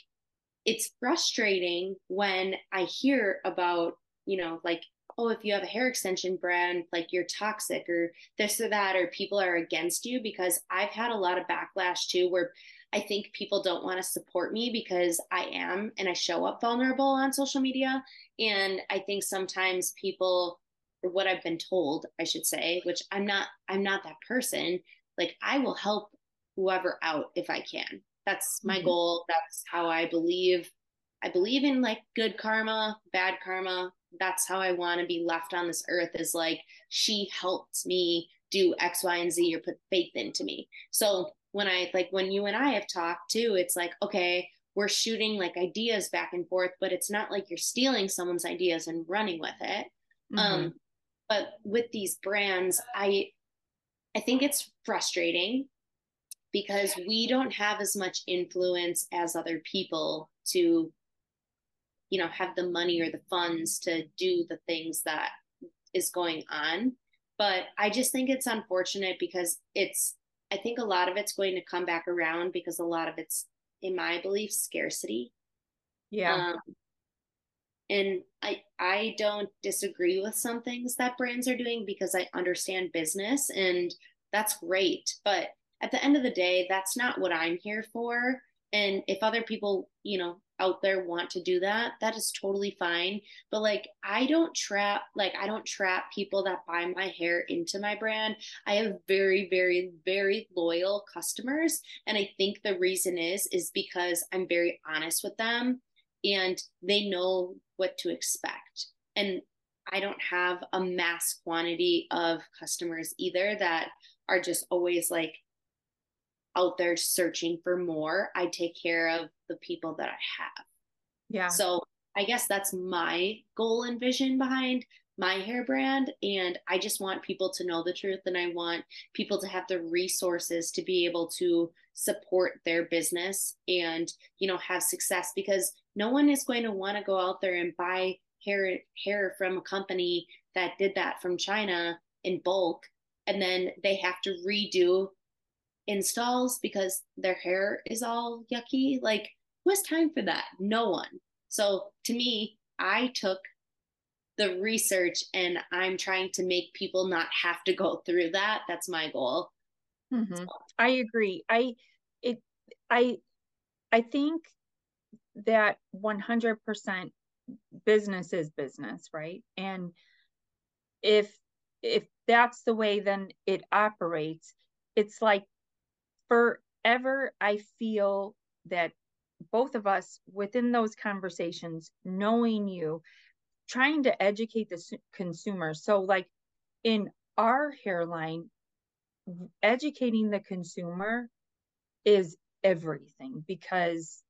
B: it's frustrating when I hear about, you know, like oh, if you have a hair extension brand, like you're toxic or this or that, or people are against you, because I've had a lot of backlash too, where I think people don't want to support me because I am and I show up vulnerable on social media. And I think sometimes people, or what I've been told, I should say, which I'm not, I'm not that person. Like I will help whoever out if I can. That's my mm-hmm. goal. That's how I believe. I believe in like good karma, bad karma that's how I want to be left on this earth is like she helped me do X, Y, and Z or put faith into me. So when I like when you and I have talked too, it's like, okay, we're shooting like ideas back and forth, but it's not like you're stealing someone's ideas and running with it. Mm-hmm. Um, but with these brands, I I think it's frustrating because we don't have as much influence as other people to you know have the money or the funds to do the things that is going on. But i just think it's unfortunate because it's i think a lot of it's going to come back around because a lot of it's in my belief scarcity.
A: Yeah. Um,
B: and i i don't disagree with some things that brands are doing because i understand business and that's great. But at the end of the day that's not what i'm here for. And if other people you know out there want to do that that is totally fine. But like i don't trap like i don't trap people that buy my hair into my brand. I have very very very loyal customers. And i think the reason is is because i'm very honest with them and they know what to expect. And i don't have a mass quantity of customers either that are just always like out there searching for more, I take care of the people that I have.
A: Yeah.
B: So I guess that's my goal and vision behind my hair brand. And I just want people to know the truth and I want people to have the resources to be able to support their business and, you know, have success because no one is going to want to go out there and buy hair hair from a company that did that from China in bulk and then they have to redo installs because their hair is all yucky. Like who has time for that? No one. So to me, I took the research and I'm trying to make people not have to go through that. That's my goal.
A: Mm-hmm. So. I agree. I it I I think that 100% business is business, right? And if if that's the way then it operates, it's like forever I feel that both of us within those conversations, knowing you, trying to educate the consumer. So, like in our hairline, educating the consumer is everything because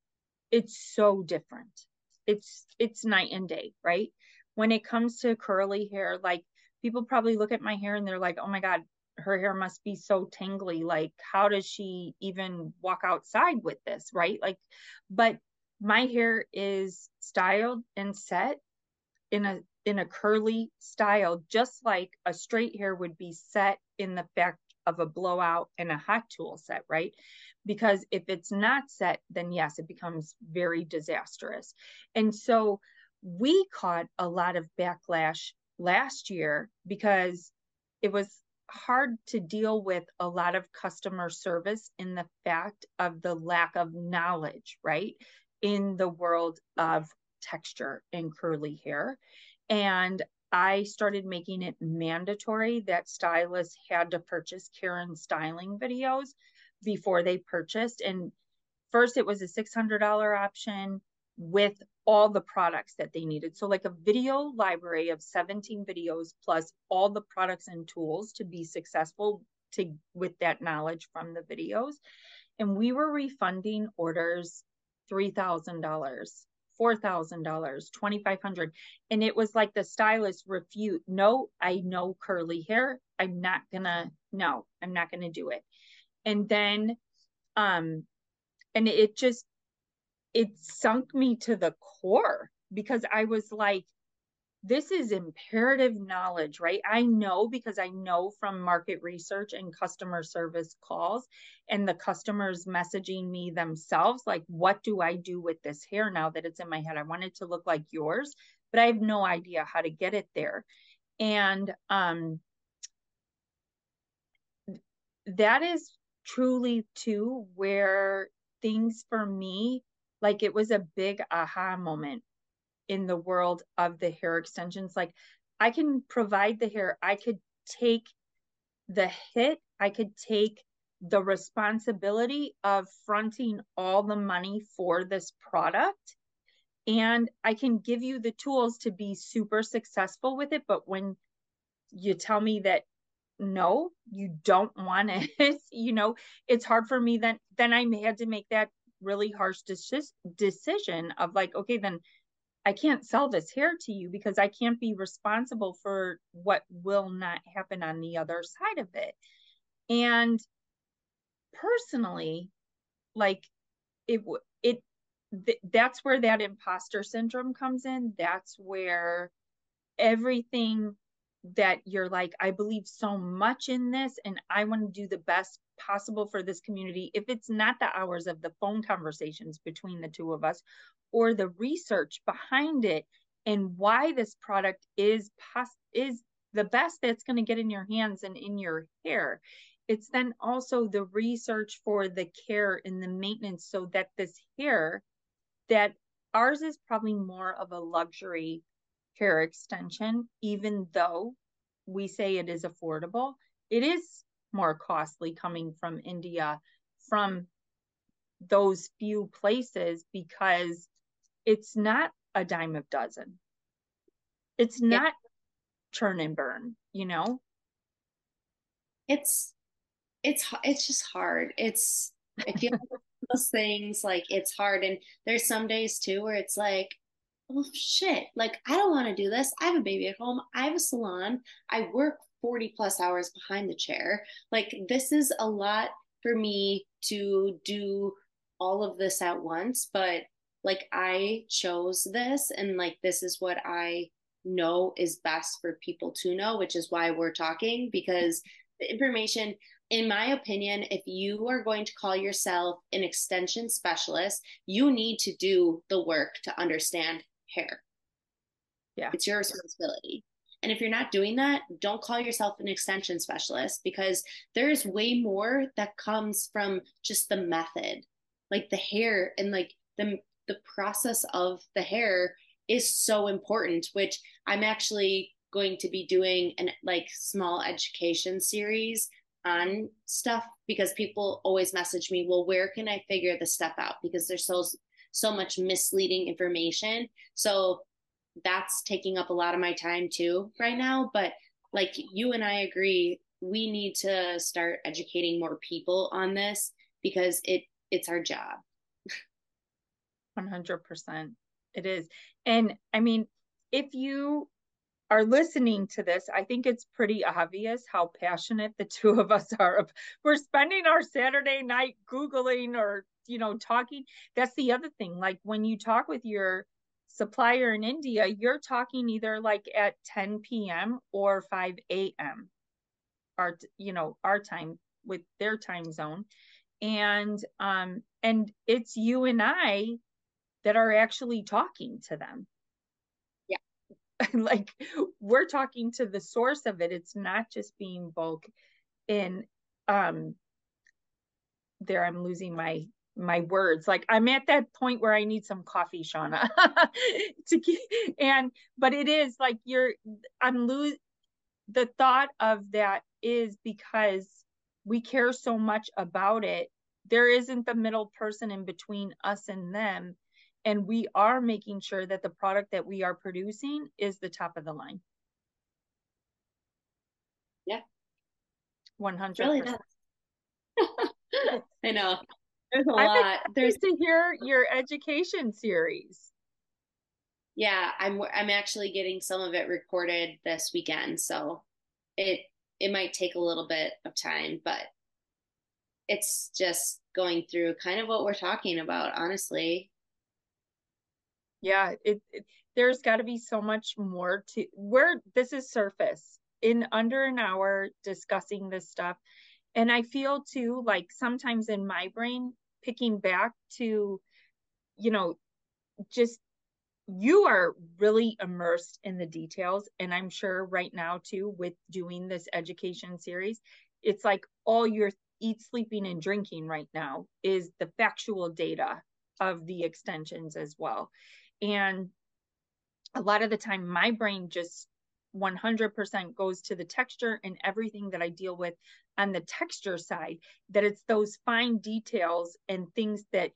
A: it's so different. It's it's night and day, right? When it comes to curly hair, like people probably look at my hair and they're like, "Oh my god, her hair must be so tingly like how does she even walk outside with this right? Like but my hair is styled and set in a in a curly style just like a straight hair would be set in the fact of a blowout and a hot tool set right? Because if it's not set then yes it becomes very disastrous. And so we caught a lot of backlash last year because it was hard to deal with a lot of customer service in the fact of the lack of knowledge, right? In the world of texture and curly hair. And I started making it mandatory that stylists had to purchase Karen styling videos before they purchased. And first, it was a $600 option with all the products that they needed. So, like a video library of 17 videos plus all the products and tools to be successful to with that knowledge from the videos. And we were refunding orders $3,000, $4,000, $2,500. And it was like the stylist refute, no, I know curly hair. I'm not gonna, no, I'm not gonna do it. And then, um, and it just it sunk me to the core because I was like, this is imperative knowledge, right? I know because I know from market research and customer service calls and the customers messaging me themselves, like, what do I do with this hair now that it's in my head? I want it to look like yours, but I have no idea how to get it there. And um, that is truly too where things for me like it was a big aha moment in the world of the hair extensions. Like i can provide the hair i could take the hit i could take the responsibility of fronting all the money for this product and i can give you the tools to be super successful with it but when you tell me that no you don't want it you know it's hard for me then then i had to make that really harsh decision of like, okay, then I can't sell this hair to you because I can't be responsible for what will not happen on the other side of it. And personally, like it, it, th- that's where that imposter syndrome comes in. That's where everything that you're like, I believe so much in this and I want to do the best possible for this community. If it's not the hours of the phone conversations between the two of us or the research behind it and why this product is pos- is the best that's going to get in your hands and in your hair. It's then also the research for the care and the maintenance so that this hair that ours is probably more of a luxury hair extension, even though we say it is affordable, it is more costly coming from India, from those few places, because it's not a dime a dozen. It's not yeah. churn and burn, you know?
B: It's it's it's just hard. It's I feel those things like it's hard and there's some days too where it's like well, shit, like I don't want to do this. I have a baby at home. I have a salon. I work 40 plus hours behind the chair. Like this is a lot for me to do all of this at once, but like I chose this and like this is what I know is best for people to know, which is why we're talking because the information in my opinion, if you are going to call yourself an extension specialist, you need to do the work to understand hair.
A: Yeah.
B: It's your responsibility. And if you're not doing that, don't call yourself an extension specialist because there's way more that comes from just the method. Like the hair and like the the process of the hair is so important, which I'm actually going to be doing an like small education series on stuff because people always message me, well, where can I figure this stuff out? Because there's so so much misleading information. So that's taking up a lot of my time too right now. But like you and I agree, we need to start educating more people on this because it it's our job.
A: 100%. It is. And I mean, if you are listening to this, I think it's pretty obvious how passionate the two of us are. We're spending our Saturday night Googling or, you know, talking. That's the other thing. Like when you talk with your supplier in India, you're talking either like at 10 p.m. or 5 a.m. Our, you know, our time with their time zone. And um, and it's you and I that are actually talking to them Yeah. like we're talking to the source of it it's not just being bulk in um there i'm losing my my words like i'm at that point where i need some coffee shawna to keep and but it is like you're i'm lose the thought of that is because we care so much about it there isn't the middle person in between us and them and we are making sure that the product that we are producing is the top of the line.
B: Yeah.
A: 100%.
B: Really I know. There's a I'm lot.
A: There's to hear your education series.
B: Yeah, I'm I'm actually getting some of it recorded this weekend, so it it might take a little bit of time, but it's just going through kind of what we're talking about, honestly
A: yeah it, it there's got to be so much more to where this is surface in under an hour discussing this stuff and i feel too like sometimes in my brain picking back to you know just you are really immersed in the details and i'm sure right now too with doing this education series it's like all your eat sleeping and drinking right now is the factual data of the extensions as well. And a lot of the time, my brain just 100% goes to the texture and everything that I deal with on the texture side, that it's those fine details and things that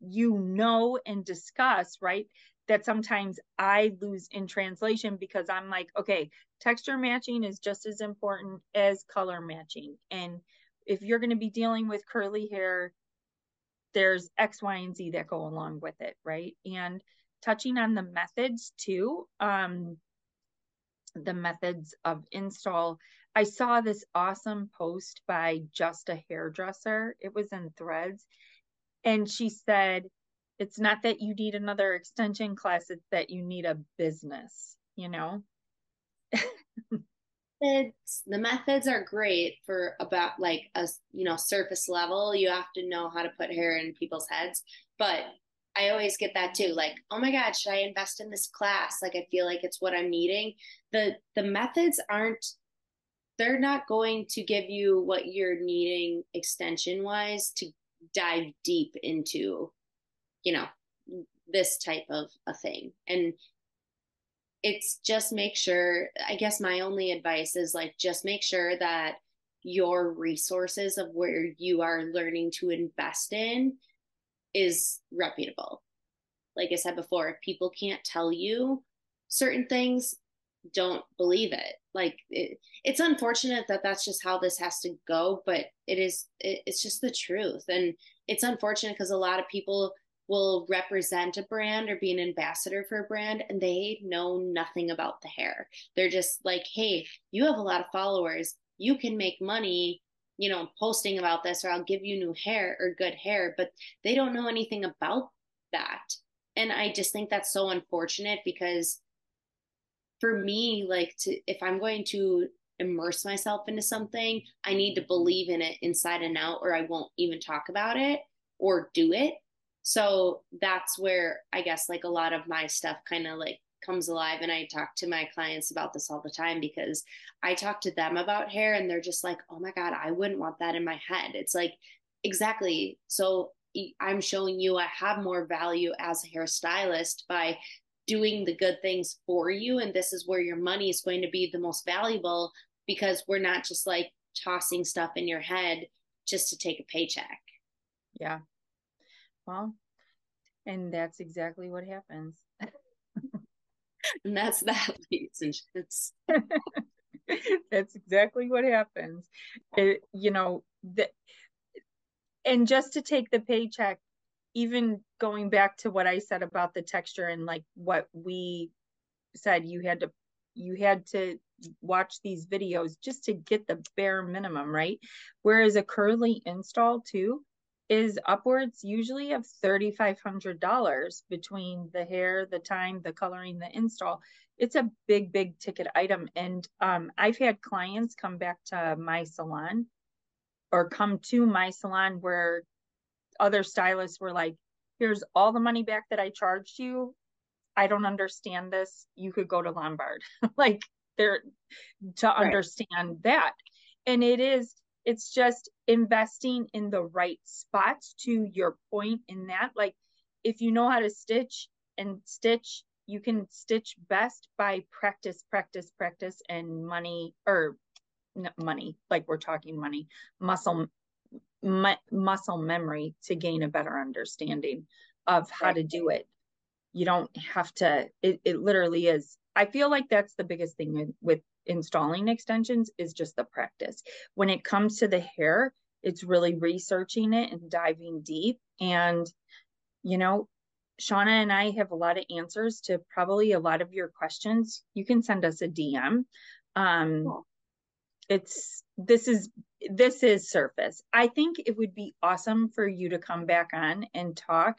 A: you know and discuss, right? That sometimes I lose in translation because I'm like, okay, texture matching is just as important as color matching. And if you're going to be dealing with curly hair, there's X, Y, and Z that go along with it, right? And touching on the methods too, um, the methods of install. I saw this awesome post by Just a Hairdresser. It was in threads. And she said, it's not that you need another extension class, it's that you need a business, you know?
B: the methods are great for about like a you know surface level you have to know how to put hair in people's heads but I always get that too. Like, oh my God, should I invest in this class? Like, I feel like it's what I'm needing. The the methods aren't they're not going to give you what you're needing extension wise to dive deep into, you know, this type of a thing. And it's just make sure, I guess my only advice is like just make sure that your resources of where you are learning to invest in is reputable. Like I said before, if people can't tell you certain things, don't believe it. Like it, it's unfortunate that that's just how this has to go, but it is it, it's just the truth. And it's unfortunate because a lot of people will represent a brand or be an ambassador for a brand and they know nothing about the hair. They're just like, "Hey, you have a lot of followers. You can make money you know, posting about this or I'll give you new hair or good hair, but they don't know anything about that. And I just think that's so unfortunate because for me, like to if I'm going to immerse myself into something, I need to believe in it inside and out, or I won't even talk about it or do it. So that's where I guess like a lot of my stuff kind of like comes alive. And I talk to my clients about this all the time because I talk to them about hair and they're just like, oh my God, I wouldn't want that in my head. It's like, exactly. So I'm showing you I have more value as a hairstylist by doing the good things for you. And this is where your money is going to be the most valuable because we're not just like tossing stuff in your head just to take a paycheck.
A: Yeah. Well, and that's exactly what happens.
B: and that's that, ladies and gents.
A: that's exactly what happens. It, you know, the, and just to take the paycheck, even going back to what I said about the texture and like what we said, you had to you had to watch these videos just to get the bare minimum, right? Whereas a curly install too is upwards usually of $3,500 between the hair, the time, the coloring, the install. It's a big, big ticket item. And um, I've had clients come back to my salon or come to my salon where other stylists were like, here's all the money back that I charged you. I don't understand this. You could go to Lombard. like there to right. understand that. And it is, it's just investing in the right spots to your point in that. Like if you know how to stitch and stitch, you can stitch best by practice, practice, practice, and money or money, like we're talking money, muscle mu- muscle memory to gain a better understanding of how to do it. You don't have to, it, it literally is. I feel like that's the biggest thing with, with installing extensions is just the practice. When it comes to the hair, it's really researching it and diving deep. And, you know, Shawna and I have a lot of answers to probably a lot of your questions. You can send us a DM. Um, cool. It's this is this is surface. I think it would be awesome for you to come back on and talk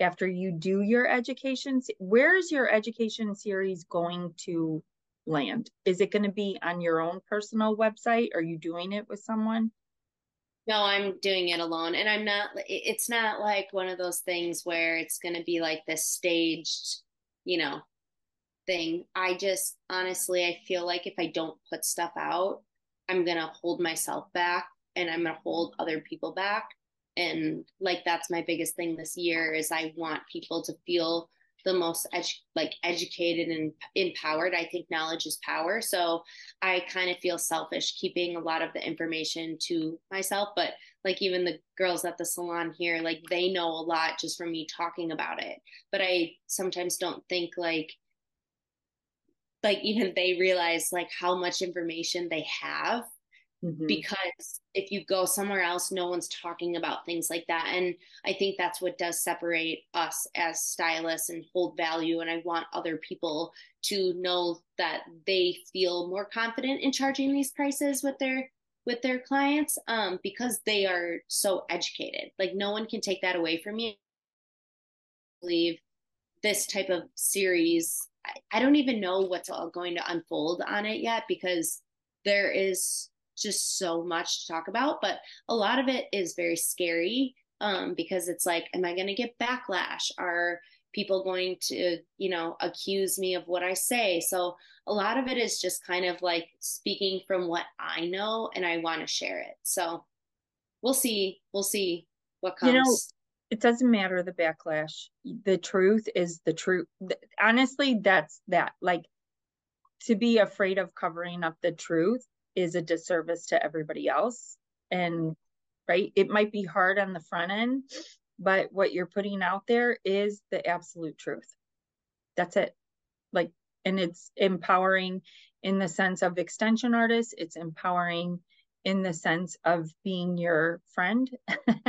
A: after you do your education. Where's your education series going to land? Is it going to be on your own personal website? Are you doing it with someone?
B: No, I'm doing it alone. And I'm not, it's not like one of those things where it's going to be like this staged, you know, thing. I just honestly, I feel like if I don't put stuff out, I'm going to hold myself back and I'm going to hold other people back. And like, that's my biggest thing this year is I want people to feel the most edu- like educated and empowered. I think knowledge is power. So I kind of feel selfish keeping a lot of the information to myself, but like even the girls at the salon here, like they know a lot just from me talking about it. But I sometimes don't think like like even they realize like how much information they have mm-hmm. because if you go somewhere else no one's talking about things like that. And i think that's what does separate us as stylists and hold value. And i want other people to know that they feel more confident in charging these prices with their with their clients um, because they are so educated. Like no one can take that away from you I believe this type of series I don't even know what's all going to unfold on it yet because there is just so much to talk about, but a lot of it is very scary um, because it's like, am I going to get backlash? Are people going to, you know, accuse me of what I say? So a lot of it is just kind of like speaking from what I know and I want to share it. So we'll see. We'll see what comes.
A: You know, it doesn't matter the backlash. The truth is the truth honestly that's that like to be afraid of covering up the truth is a disservice to everybody else. And right it might be hard on the front end but what you're putting out there is the absolute truth. That's it. Like and it's empowering in the sense of extension artists it's empowering in the sense of being your friend.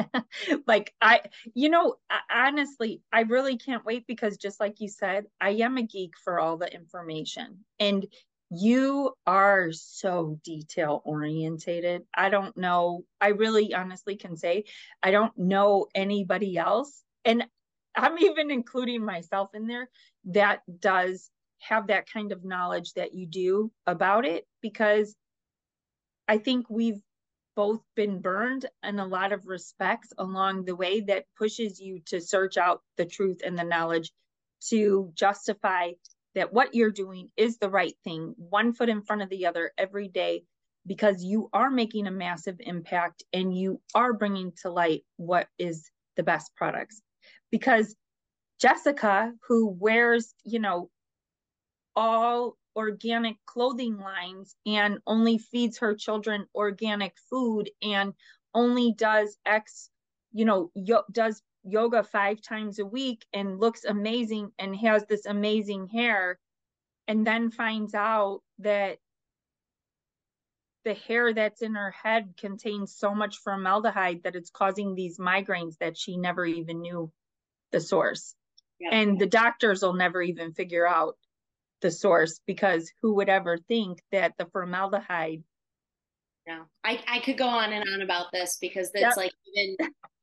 A: like I, you know, honestly, I really can't wait because just like you said, I am a geek for all the information and you are so detail orientated. I don't know. I really honestly can say I don't know anybody else. And I'm even including myself in there that does have that kind of knowledge that you do about it because I think we've both been burned in a lot of respects along the way that pushes you to search out the truth and the knowledge to justify that what you're doing is the right thing, one foot in front of the other every day, because you are making a massive impact and you are bringing to light what is the best products. Because Jessica, who wears, you know, all organic clothing lines and only feeds her children organic food and only does X, you know, yo- does yoga five times a week and looks amazing and has this amazing hair, and then finds out that the hair that's in her head contains so much formaldehyde that it's causing these migraines that she never even knew the source. Yeah. And the doctors will never even figure out the source because who would ever think that the formaldehyde
B: yeah i i could go on and on about this because it's yep. like even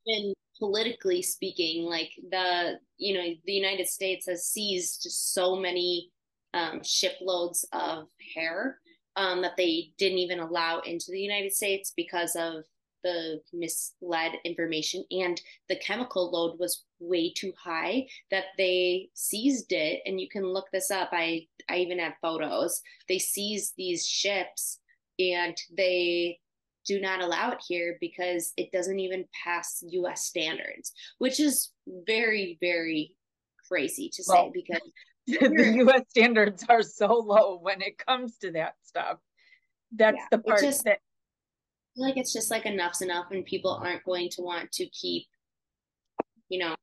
B: even politically speaking like the you know the united states has seized so many um, shiploads of hair um, that they didn't even allow into the united states because of the misled information and the chemical load was way too high that they seized it. And you can look this up. I i even have photos. They seized these ships and they do not allow it here because it doesn't even pass us standards which is very very crazy to say well, because
A: the us standards are so low when it comes to that stuff. That's yeah, the part just, that
B: like it's just like enough's enough and people aren't going to want to keep you know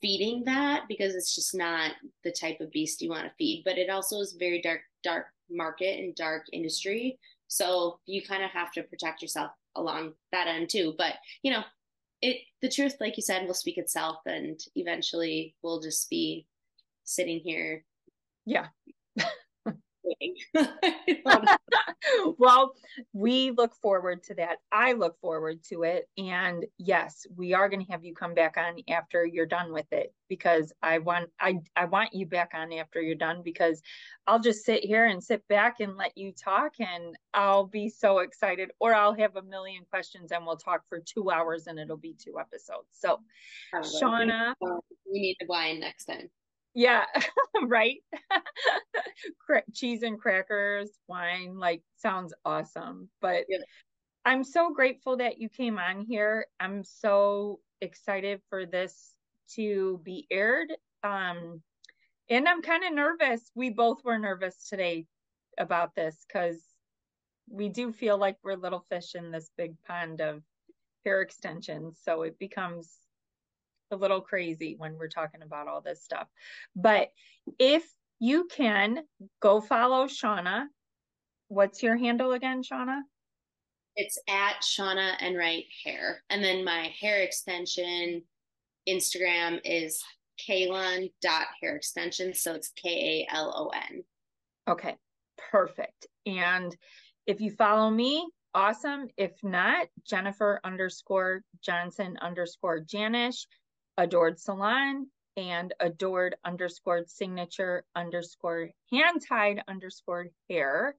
B: feeding that because it's just not the type of beast you want to feed. But it also is very dark dark market and dark industry. So you kind of have to protect yourself along that end too. But you know it the truth like you said will speak itself and eventually we'll just be sitting here
A: yeah well, we look forward to that. I look forward to it. And yes, we are going to have you come back on after you're done with it because I want I I want you back on after you're done because I'll just sit here and sit back and let you talk and I'll be so excited or I'll have a million questions and we'll talk for 2 hours and it'll be two episodes. So, Shawna,
B: we need to wine next time.
A: Yeah, right. Cheese and crackers, wine, like sounds awesome. But yeah. I'm so grateful that you came on here. I'm so excited for this to be aired. Um, and I'm kind of nervous. We both were nervous today about this because we do feel like we're little fish in this big pond of hair extensions. So it becomes a little crazy when we're talking about all this stuff. But if you can go follow Shawna, what's your handle again, Shawna?
B: It's at Shawna Enright Hair. And then my hair extension Instagram is Kalon dot hair extension. So it's K A L O N.
A: Okay, perfect. And if you follow me, awesome. If not, Jennifer underscore Johnson underscore Janisch adored salon and adored underscored signature underscore hand tied underscored hair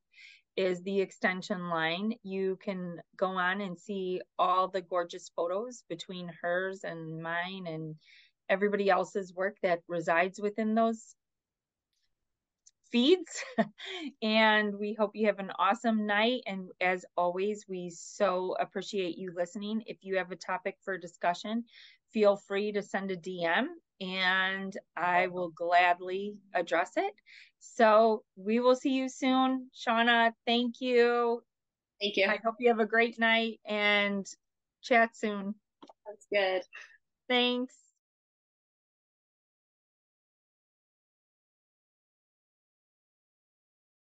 A: is the extension line. You can go on and see all the gorgeous photos between hers and mine and everybody else's work that resides within those feeds. and we hope you have an awesome night. And as always, we so appreciate you listening. If you have a topic for discussion, feel free to send a DM and I will gladly address it. So we will see you soon. Shawna, thank you.
B: Thank you.
A: I hope you have a great night and chat soon.
B: That's good.
A: Thanks.